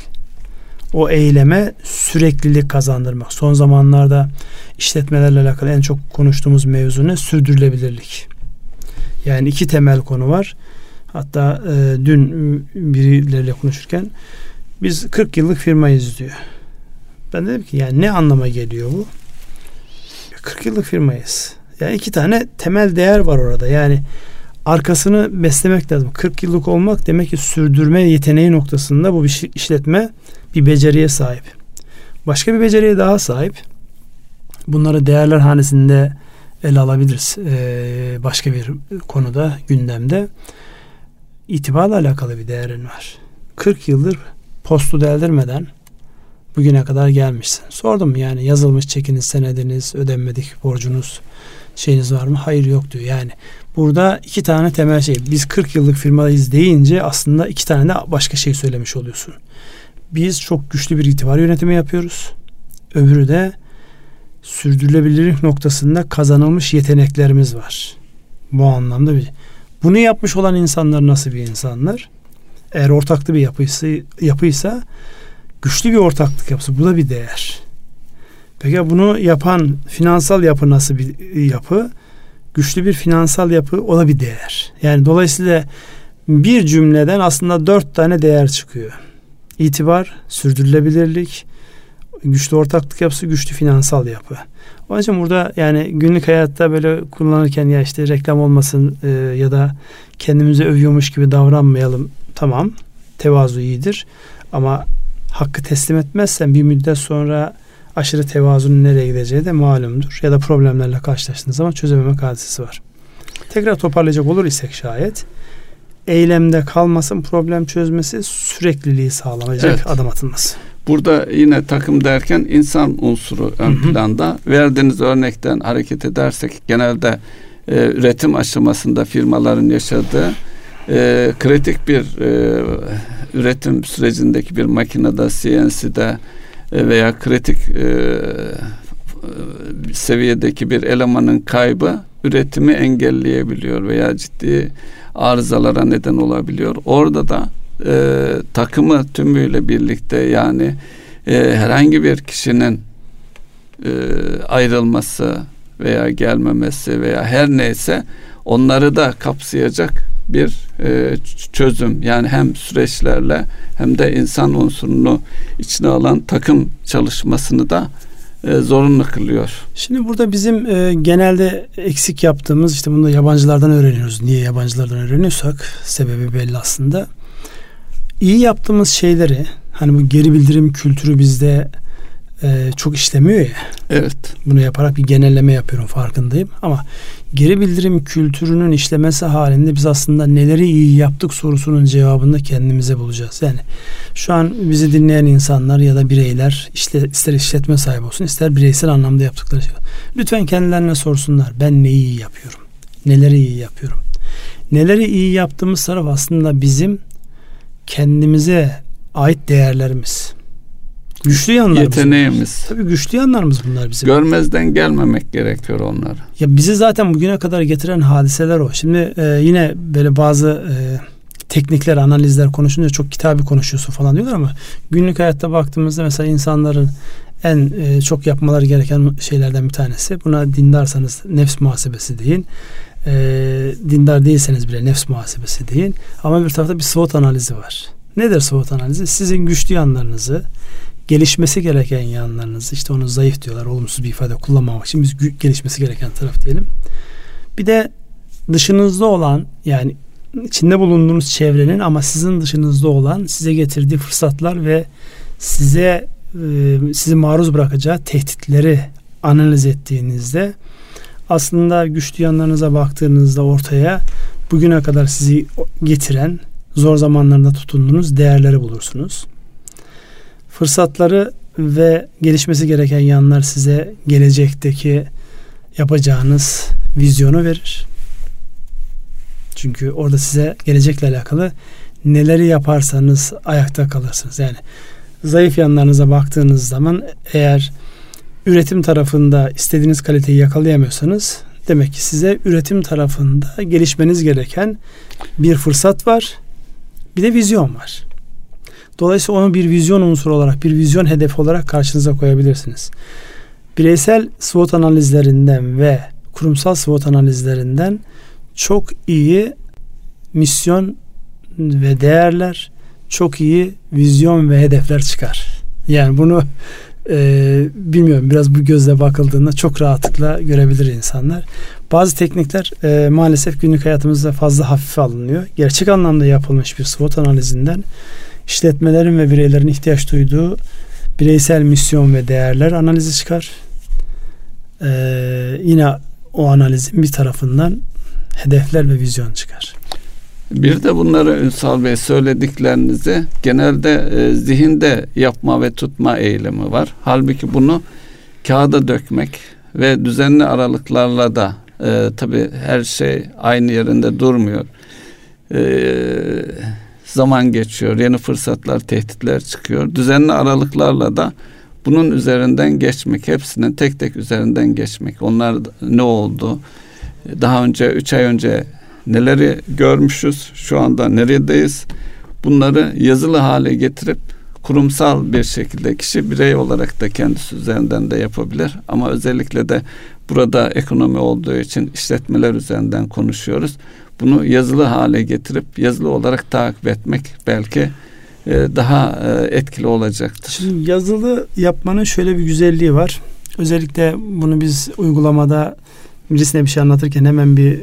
O eyleme süreklilik kazandırmak. Son zamanlarda işletmelerle alakalı en çok konuştuğumuz mevzu ne? Sürdürülebilirlik. Yani iki temel konu var. Hatta e, dün birileriyle konuşurken biz 40 yıllık firmayız diyor. Ben dedim ki yani ne anlama geliyor bu? 40 yıllık firmayız. Yani iki tane temel değer var orada. Yani arkasını beslemek lazım. 40 yıllık olmak demek ki sürdürme yeteneği noktasında bu bir işletme bir beceriye sahip. Başka bir beceriye daha sahip. Bunları değerler hanesinde ele alabiliriz. Ee, başka bir konuda gündemde itibarla alakalı bir değerin var. 40 yıldır postu deldirmeden bugüne kadar gelmişsin. Sordum yani yazılmış çekiniz, senediniz, ödenmedik borcunuz şeyiniz var mı? Hayır yok diyor. Yani burada iki tane temel şey. Biz 40 yıllık firmadayız deyince aslında iki tane de başka şey söylemiş oluyorsun. Biz çok güçlü bir itibar yönetimi yapıyoruz. Öbürü de sürdürülebilirlik noktasında kazanılmış yeteneklerimiz var. Bu anlamda bir. Bunu yapmış olan insanlar nasıl bir insanlar? Eğer ortaklı bir yapıysa, yapıysa güçlü bir ortaklık yapısı. Bu da bir değer. Peki bunu yapan finansal yapı nasıl bir yapı? Güçlü bir finansal yapı o da bir değer. Yani dolayısıyla bir cümleden aslında dört tane değer çıkıyor. İtibar, sürdürülebilirlik, güçlü ortaklık yapısı, güçlü finansal yapı. Onun için burada yani günlük hayatta böyle kullanırken ya işte reklam olmasın e, ya da kendimizi övüyormuş gibi davranmayalım. Tamam tevazu iyidir ama hakkı teslim etmezsen bir müddet sonra aşırı tevazunun nereye gideceği de malumdur. Ya da problemlerle karşılaştığınız zaman çözememek hadisesi var. Tekrar toparlayacak olur isek şayet eylemde kalmasın problem çözmesi sürekliliği sağlanacak evet. adım atılması. Burada yine takım derken insan unsuru ön hı hı. planda. Verdiğiniz örnekten hareket edersek genelde e, üretim aşamasında firmaların yaşadığı e, kritik bir e, üretim sürecindeki bir makinede, CNC'de e, veya kritik e, seviyedeki bir elemanın kaybı üretimi engelleyebiliyor veya ciddi arızalara neden olabiliyor. Orada da e, takımı tümüyle birlikte yani e, herhangi bir kişinin e, ayrılması veya gelmemesi veya her neyse onları da kapsayacak bir e, çözüm yani hem süreçlerle hem de insan unsurunu içine alan takım çalışmasını da e, zorunlu kılıyor. Şimdi burada bizim e, genelde eksik yaptığımız işte bunu da yabancılardan öğreniyoruz. Niye yabancılardan öğreniyorsak sebebi belli aslında iyi yaptığımız şeyleri hani bu geri bildirim kültürü bizde e, çok işlemiyor ya. Evet. Bunu yaparak bir genelleme yapıyorum farkındayım ama geri bildirim kültürünün işlemesi halinde biz aslında neleri iyi yaptık sorusunun cevabını kendimize bulacağız. Yani şu an bizi dinleyen insanlar ya da bireyler işte ister işletme sahibi olsun ister bireysel anlamda yaptıkları şey. Lütfen kendilerine sorsunlar. Ben neyi iyi yapıyorum? Neleri iyi yapıyorum? Neleri iyi yaptığımız taraf aslında bizim kendimize ait değerlerimiz. Güçlü yanlarımız. Yeteneğimiz. Bunlar. Tabii güçlü yanlarımız bunlar bizim. Görmezden gelmemek gerekiyor onları. Ya bizi zaten bugüne kadar getiren hadiseler o. Şimdi e, yine böyle bazı e, teknikler, analizler konuşunca çok kitabı konuşuyorsun falan diyorlar ama günlük hayatta baktığımızda mesela insanların en e, çok yapmaları gereken şeylerden bir tanesi. Buna dindarsanız nefs muhasebesi deyin. E, dindar değilseniz bile nefs muhasebesi deyin. Ama bir tarafta bir SWOT analizi var. Nedir SWOT analizi? Sizin güçlü yanlarınızı, gelişmesi gereken yanlarınızı, işte onu zayıf diyorlar, olumsuz bir ifade kullanmamak için biz gelişmesi gereken taraf diyelim. Bir de dışınızda olan yani içinde bulunduğunuz çevrenin ama sizin dışınızda olan size getirdiği fırsatlar ve size e, sizi maruz bırakacağı tehditleri analiz ettiğinizde aslında güçlü yanlarınıza baktığınızda ortaya bugüne kadar sizi getiren zor zamanlarında tutunduğunuz değerleri bulursunuz. Fırsatları ve gelişmesi gereken yanlar size gelecekteki yapacağınız vizyonu verir. Çünkü orada size gelecekle alakalı neleri yaparsanız ayakta kalırsınız. Yani zayıf yanlarınıza baktığınız zaman eğer üretim tarafında istediğiniz kaliteyi yakalayamıyorsanız demek ki size üretim tarafında gelişmeniz gereken bir fırsat var. Bir de vizyon var. Dolayısıyla onu bir vizyon unsuru olarak, bir vizyon hedefi olarak karşınıza koyabilirsiniz. Bireysel SWOT analizlerinden ve kurumsal SWOT analizlerinden çok iyi misyon ve değerler, çok iyi vizyon ve hedefler çıkar. Yani bunu e, bilmiyorum biraz bu gözle bakıldığında çok rahatlıkla görebilir insanlar. Bazı teknikler e, maalesef günlük hayatımızda fazla hafife alınıyor. Gerçek anlamda yapılmış bir SWOT analizinden işletmelerin ve bireylerin ihtiyaç duyduğu bireysel misyon ve değerler analizi çıkar. Ee, yine o analizin bir tarafından hedefler ve vizyon çıkar. Bir de bunları Ünsal Bey söylediklerinizi genelde e, zihinde yapma ve tutma eğilimi var. Halbuki bunu kağıda dökmek ve düzenli aralıklarla da e, tabi her şey aynı yerinde durmuyor. E, zaman geçiyor, yeni fırsatlar, tehditler çıkıyor. Düzenli aralıklarla da bunun üzerinden geçmek, hepsinin tek tek üzerinden geçmek. Onlar ne oldu? Daha önce, üç ay önce neleri görmüşüz, şu anda neredeyiz? Bunları yazılı hale getirip kurumsal bir şekilde kişi birey olarak da kendisi üzerinden de yapabilir. Ama özellikle de burada ekonomi olduğu için işletmeler üzerinden konuşuyoruz. Bunu yazılı hale getirip yazılı olarak takip etmek belki e, daha e, etkili olacaktır. Şimdi yazılı yapmanın şöyle bir güzelliği var. Özellikle bunu biz uygulamada birisine bir şey anlatırken hemen bir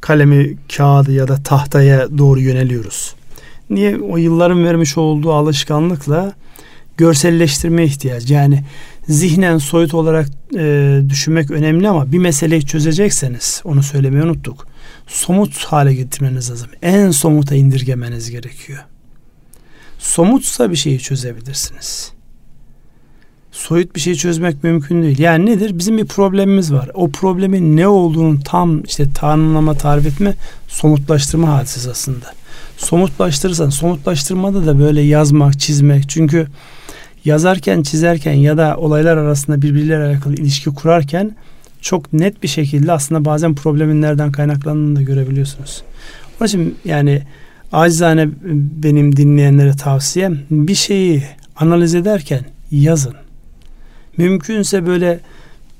kalemi, kağıdı ya da tahtaya doğru yöneliyoruz. Niye? O yılların vermiş olduğu alışkanlıkla görselleştirme ihtiyacı. Yani zihnen soyut olarak e, düşünmek önemli ama bir meseleyi çözecekseniz onu söylemeyi unuttuk. Somut hale getirmeniz lazım. En somuta indirgemeniz gerekiyor. Somutsa bir şeyi çözebilirsiniz. Soyut bir şeyi çözmek mümkün değil. Yani nedir? Bizim bir problemimiz var. O problemin ne olduğunu tam işte tanımlama, tarif etme, somutlaştırma hadisesi aslında. Somutlaştırırsan, somutlaştırmada da böyle yazmak, çizmek. Çünkü yazarken, çizerken ya da olaylar arasında birbirleriyle alakalı ilişki kurarken çok net bir şekilde aslında bazen problemin nereden kaynaklandığını da görebiliyorsunuz. Onun için yani acizane benim dinleyenlere tavsiyem bir şeyi analiz ederken yazın. Mümkünse böyle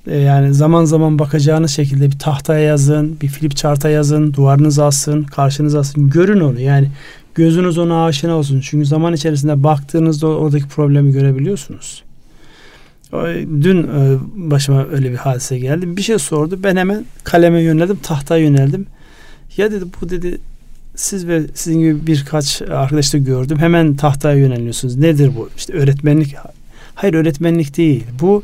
e, yani zaman zaman bakacağınız şekilde bir tahtaya yazın, bir flip chart'a yazın, duvarınıza asın, karşınıza asın. Görün onu yani gözünüz ona aşina olsun. Çünkü zaman içerisinde baktığınızda oradaki problemi görebiliyorsunuz. Dün e, başıma öyle bir hadise geldi. Bir şey sordu. Ben hemen kaleme yöneldim, tahtaya yöneldim. Ya dedi bu dedi siz ve sizin gibi birkaç arkadaş da gördüm. Hemen tahtaya yöneliyorsunuz. Nedir bu? İşte öğretmenlik. Hayır öğretmenlik değil. Bu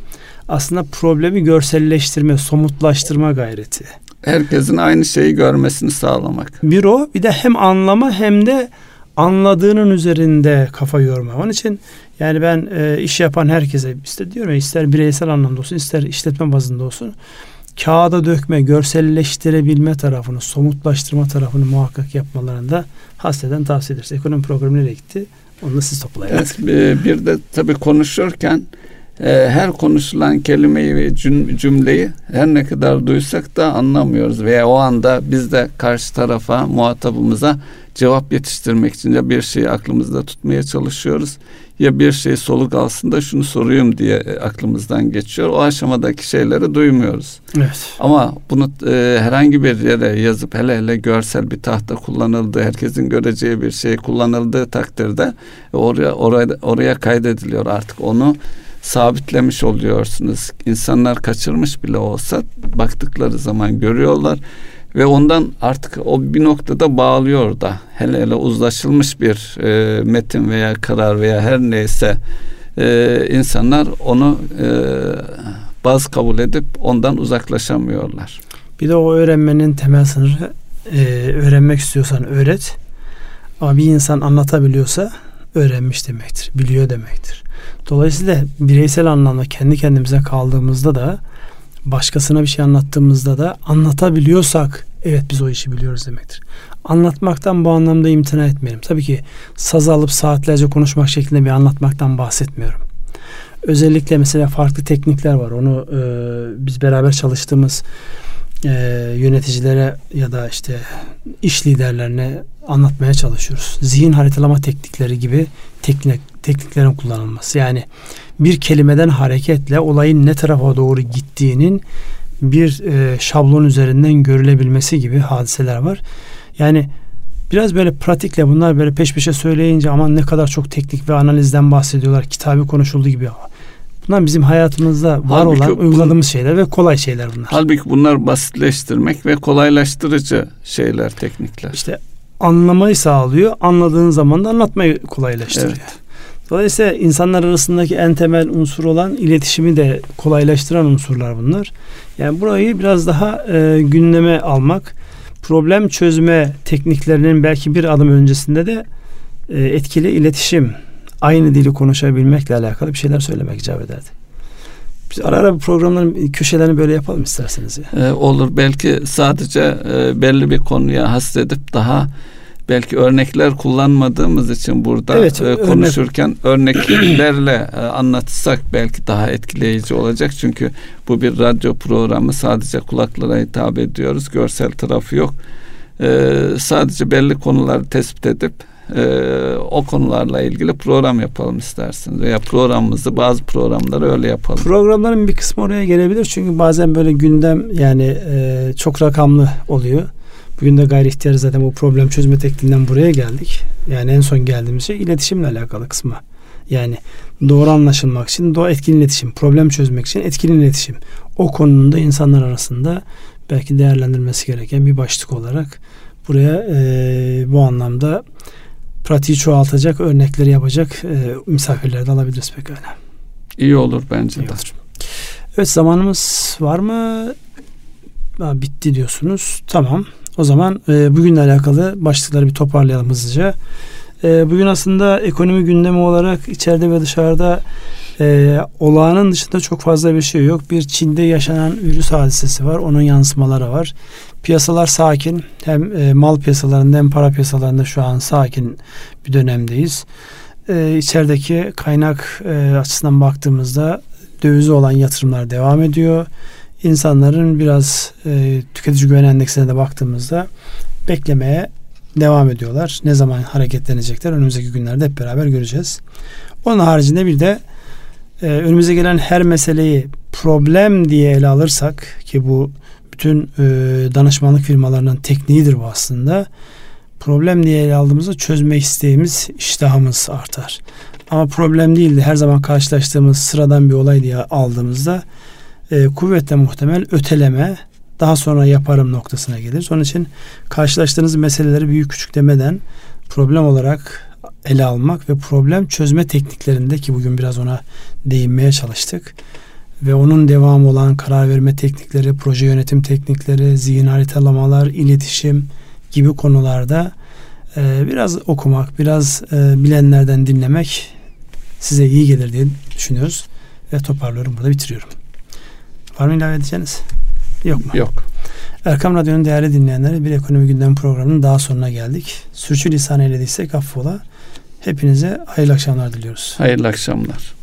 aslında problemi görselleştirme, somutlaştırma gayreti. Herkesin aynı şeyi görmesini sağlamak. Bir o bir de hem anlama hem de anladığının üzerinde kafa yorma. Onun için yani ben e, iş yapan herkese işte diyorum ya ister bireysel anlamda olsun ister işletme bazında olsun kağıda dökme, görselleştirebilme tarafını, somutlaştırma tarafını muhakkak yapmalarını da hasreden tavsiye ederiz. Ekonomi programı nereye gitti? Onu da siz toplayın. Evet, bir de tabii konuşurken e, her konuşulan kelimeyi ve cümleyi her ne kadar duysak da anlamıyoruz veya o anda biz de karşı tarafa muhatabımıza cevap yetiştirmek için ya bir şeyi aklımızda tutmaya çalışıyoruz ya bir şey soluk alsın da şunu soruyum diye e, aklımızdan geçiyor. O aşamadaki şeyleri duymuyoruz. Evet. Ama bunu e, herhangi bir yere yazıp hele hele görsel bir tahta kullanıldığı, herkesin göreceği bir şey kullanıldığı takdirde oraya oraya oraya kaydediliyor artık onu sabitlemiş oluyorsunuz. İnsanlar kaçırmış bile olsa baktıkları zaman görüyorlar ve ondan artık o bir noktada bağlıyor da hele hele uzlaşılmış bir e, metin veya karar veya her neyse e, insanlar onu e, baz kabul edip ondan uzaklaşamıyorlar. Bir de o öğrenmenin temel sınırı e, öğrenmek istiyorsan öğret ama bir insan anlatabiliyorsa öğrenmiş demektir, biliyor demektir. Dolayısıyla bireysel anlamda kendi kendimize kaldığımızda da başkasına bir şey anlattığımızda da anlatabiliyorsak evet biz o işi biliyoruz demektir. Anlatmaktan bu anlamda imtina etmeyelim. Tabii ki saz alıp saatlerce konuşmak şeklinde bir anlatmaktan bahsetmiyorum. Özellikle mesela farklı teknikler var. Onu e, biz beraber çalıştığımız e, yöneticilere ya da işte iş liderlerine anlatmaya çalışıyoruz. Zihin haritalama teknikleri gibi teknik, tekniklerin kullanılması. Yani bir kelimeden hareketle olayın ne tarafa doğru gittiğinin bir e, şablon üzerinden görülebilmesi gibi hadiseler var. Yani biraz böyle pratikle bunlar böyle peş peşe söyleyince aman ne kadar çok teknik ve analizden bahsediyorlar. Kitabı konuşulduğu gibi. Bunlar bizim hayatımızda var halbuki olan uyguladığımız şeyler ve kolay şeyler bunlar. Halbuki bunlar basitleştirmek ve kolaylaştırıcı şeyler, teknikler. İşte anlamayı sağlıyor. Anladığın zaman da anlatmayı kolaylaştırıyor. Evet. Dolayısıyla insanlar arasındaki en temel unsur olan iletişimi de kolaylaştıran unsurlar bunlar. Yani burayı biraz daha e, gündeme almak, problem çözme tekniklerinin belki bir adım öncesinde de e, etkili iletişim, aynı dili konuşabilmekle alakalı bir şeyler söylemek icap ederdi. Biz ara ara programların köşelerini böyle yapalım isterseniz. Ya. Ee, olur. Belki sadece e, belli bir konuya hasredip daha belki örnekler kullanmadığımız için burada evet, e, konuşurken örnek. örneklerle e, anlatsak belki daha etkileyici olacak. Çünkü bu bir radyo programı sadece kulaklara hitap ediyoruz. Görsel tarafı yok. E, sadece belli konuları tespit edip e, o konularla ilgili program yapalım isterseniz veya programımızı bazı programları öyle yapalım. Programların bir kısmı oraya gelebilir çünkü bazen böyle gündem yani e, çok rakamlı oluyor. Bugün de gayri ihtiyar zaten bu problem çözme tekniğinden buraya geldik. Yani en son geldiğimiz şey iletişimle alakalı kısmı. Yani doğru anlaşılmak için doğru etkili iletişim, problem çözmek için etkili iletişim. O konunun da insanlar arasında belki değerlendirmesi gereken bir başlık olarak buraya e, bu anlamda pratiği çoğaltacak örnekleri yapacak e, misafirleri de alabiliriz pekala. İyi olur bence İyi de. Olur. Evet zamanımız var mı? Ha, bitti diyorsunuz. Tamam. O zaman e, bugünle alakalı başlıkları bir toparlayalım hızlıca. E, bugün aslında ekonomi gündemi olarak içeride ve dışarıda e, olağanın dışında çok fazla bir şey yok. Bir Çin'de yaşanan virüs hadisesi var. Onun yansımaları var. Piyasalar sakin. Hem e, mal piyasalarında hem para piyasalarında şu an sakin bir dönemdeyiz. E, içerideki kaynak e, açısından baktığımızda dövize olan yatırımlar devam ediyor insanların biraz e, tüketici güven endeksine de baktığımızda beklemeye devam ediyorlar. Ne zaman hareketlenecekler önümüzdeki günlerde hep beraber göreceğiz. Onun haricinde bir de e, önümüze gelen her meseleyi problem diye ele alırsak ki bu bütün e, danışmanlık firmalarının tekniğidir bu aslında. Problem diye ele aldığımızda çözme isteğimiz, iştahımız artar. Ama problem değil de her zaman karşılaştığımız sıradan bir olay diye aldığımızda e, kuvvetle muhtemel öteleme daha sonra yaparım noktasına gelir. Onun için karşılaştığınız meseleleri büyük küçük demeden problem olarak ele almak ve problem çözme tekniklerinde ki bugün biraz ona değinmeye çalıştık ve onun devamı olan karar verme teknikleri, proje yönetim teknikleri, zihin haritalamalar, iletişim gibi konularda e, biraz okumak, biraz e, bilenlerden dinlemek size iyi gelir diye düşünüyoruz ve toparlıyorum burada bitiriyorum. Var mı ilave edeceğiniz? Yok mu? Yok. Erkam Radyo'nun değerli dinleyenleri bir ekonomi gündem programının daha sonuna geldik. Sürçü lisan eylediysek affola. Hepinize hayırlı akşamlar diliyoruz. Hayırlı akşamlar.